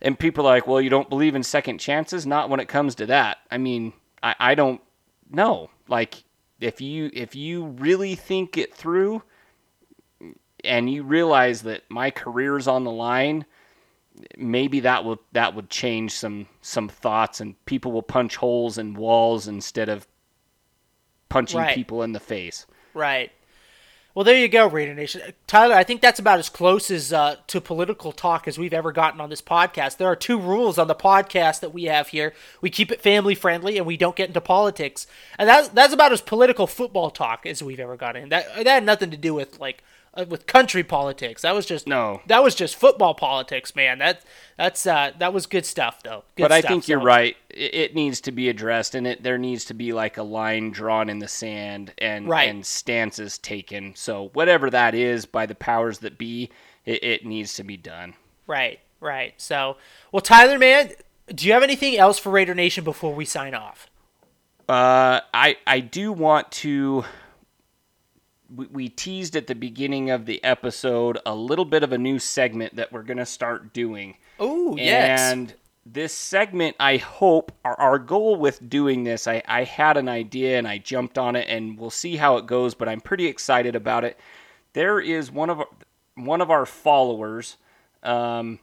Speaker 3: And people are like, well, you don't believe in second chances? Not when it comes to that. I mean, I, I don't know. Like if you if you really think it through and you realize that my career's on the line, maybe that will that would change some some thoughts and people will punch holes in walls instead of punching
Speaker 2: Right.
Speaker 3: people in the face.
Speaker 2: right. Well, there you go, Raider Nation. Tyler, I think that's about as close as uh, to political talk as we've ever gotten on this podcast. There are two rules on the podcast that we have here: we keep it family friendly, and we don't get into politics. And that that's about as political football talk as we've ever gotten. That that had nothing to do with like uh, with country politics. That was just
Speaker 3: No.
Speaker 2: That was just football politics, man. That that's uh, that was good stuff, though. Good
Speaker 3: but I
Speaker 2: stuff,
Speaker 3: think you're right. It, it needs to be addressed, and it there needs to be like a line drawn in the sand and
Speaker 2: Right.
Speaker 3: and stances taken. So whatever that is by the powers that be, it, it needs to be done.
Speaker 2: Right, right. So, well, Tyler, man, do you have anything else for Raider Nation before we sign off?
Speaker 3: Uh, I I do want to. We, we teased at the beginning of the episode a little bit of a new segment that we're gonna start doing.
Speaker 2: Oh, yes.
Speaker 3: And this segment, I hope, our, our goal with doing this, I, I had an idea and I jumped on it, and we'll see how it goes. But I'm pretty excited about it. There is one of our, one of our followers. Um,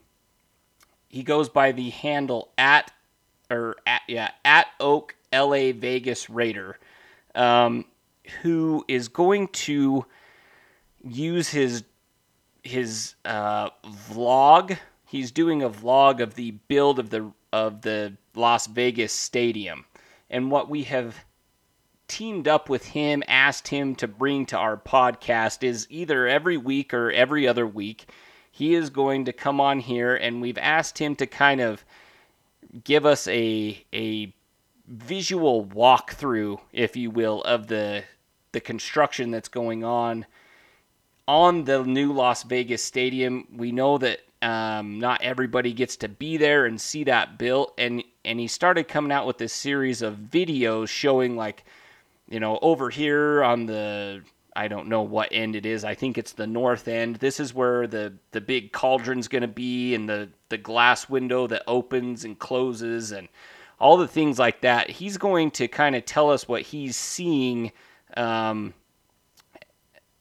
Speaker 3: he goes by the handle at or at yeah at Oak LA Vegas Raider, um, who is going to use his his uh, vlog. He's doing a vlog of the build of the of the Las Vegas Stadium, and what we have teamed up with him, asked him to bring to our podcast is either every week or every other week. He is going to come on here, and we've asked him to kind of give us a a visual walkthrough, if you will, of the the construction that's going on on the new Las Vegas Stadium. We know that um, not everybody gets to be there and see that built, and and he started coming out with this series of videos showing like, you know, over here on the I don't know what end it is. I think it's the north end. This is where the the big cauldron's going to be, and the the glass window that opens and closes, and all the things like that. He's going to kind of tell us what he's seeing. Um,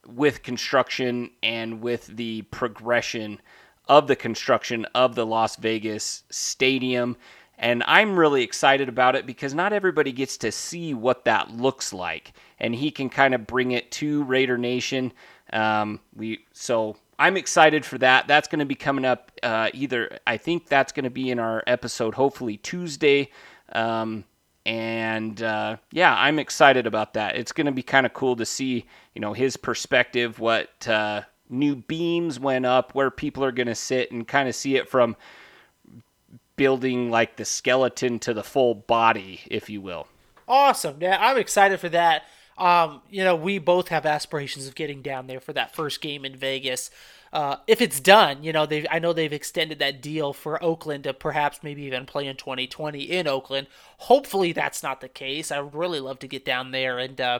Speaker 3: with construction and with the progression of the construction of the Las Vegas stadium. And I'm really excited about it because not everybody gets to see what that looks like. And he can kind of bring it to Raider Nation. Um, we so I'm excited for that. That's going to be coming up uh, either. I think that's going to be in our episode, hopefully Tuesday. Um, and uh, yeah, I'm excited about that. It's going to be kind of cool to see, you know, his perspective, what uh, new beams went up, where people are going to sit, and kind of see it from building like the skeleton to the full body, if you will.
Speaker 2: Awesome. Yeah, I'm excited for that. Um, you know, we both have aspirations of getting down there for that first game in Vegas. Uh, if it's done, you know, they I know they've extended that deal for Oakland to perhaps maybe even play in 2020 in Oakland. Hopefully, that's not the case. I would really love to get down there and uh,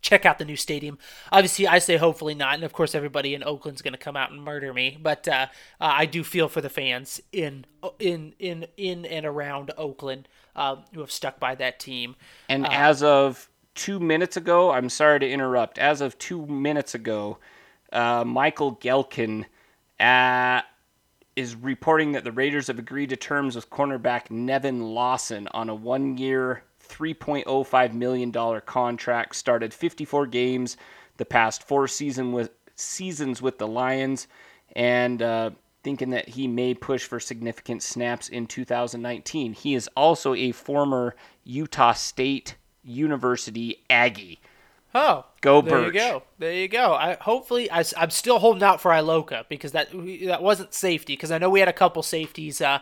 Speaker 2: check out the new stadium. Obviously, I say hopefully not, and of course, everybody in Oakland's going to come out and murder me. But uh, uh, I do feel for the fans in in in in and around Oakland uh, who have stuck by that team.
Speaker 3: And as of two minutes ago, I'm sorry to interrupt. As of two minutes ago, uh, Michael Gehlken uh, is reporting that the Raiders have agreed to terms with cornerback Nevin Lawson on a one year, $3.05 million contract. Started 54 games the past four season with, seasons with the Lions, and uh, thinking that he may push for significant snaps in 2019. He is also a former Utah State University Aggie.
Speaker 2: Oh,
Speaker 3: Go
Speaker 2: there
Speaker 3: Birch.
Speaker 2: you go. There you go. I hopefully I, am still holding out for Iloka because that that wasn't safety because I know we had a couple safeties uh,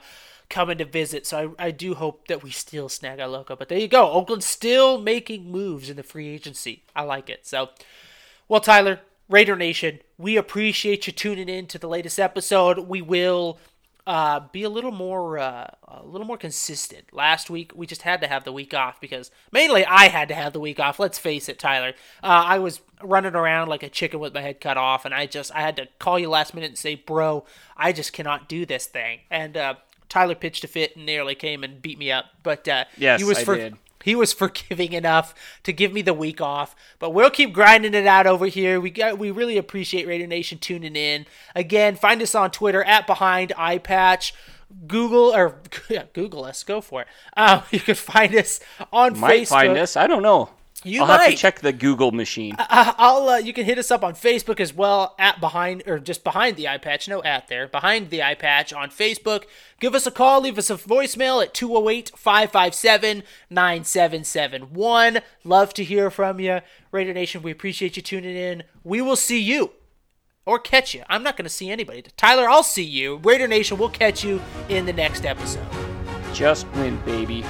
Speaker 2: coming to visit, so I, I do hope that we still snag Iloka. But there you go. Oakland's still making moves in the free agency. I like it. So, well, Tyler, Raider Nation, we appreciate you tuning in to the latest episode. We will uh, be a little more uh, a little more consistent. Last week we just had to have the week off because mainly I had to have the week off. Let's face it, Tyler. Uh, I was running around like a chicken with my head cut off, and I just I had to call you last minute and say, "Bro, I just cannot do this thing." And uh, Tyler pitched a fit and nearly came and beat me up, but uh,
Speaker 3: Yes,
Speaker 2: he was
Speaker 3: I
Speaker 2: for
Speaker 3: did.
Speaker 2: He was [laughs] forgiving enough to give me the week off, but we'll keep grinding it out over here. We got we really appreciate Raider Nation tuning in. Again, find us on Twitter at Behind Eye Patch. Google or [laughs] yeah, Google us. Go for it. Um, [laughs] you can find us on
Speaker 3: Might
Speaker 2: Facebook.
Speaker 3: find us. I don't know.
Speaker 2: You
Speaker 3: I'll have
Speaker 2: might.
Speaker 3: to check the Google machine.
Speaker 2: Uh, I'll uh, you can hit us up on Facebook as well at behind or just behind the eye patch no at there behind the eye patch on Facebook. Give us a call leave us a voicemail at 208-557-9771 love to hear from you. Raider Nation we appreciate you tuning in. We will see you or catch you. I'm not going to see anybody. Tyler I'll see you. Raider Nation we'll catch you in the next episode.
Speaker 3: Just win, baby.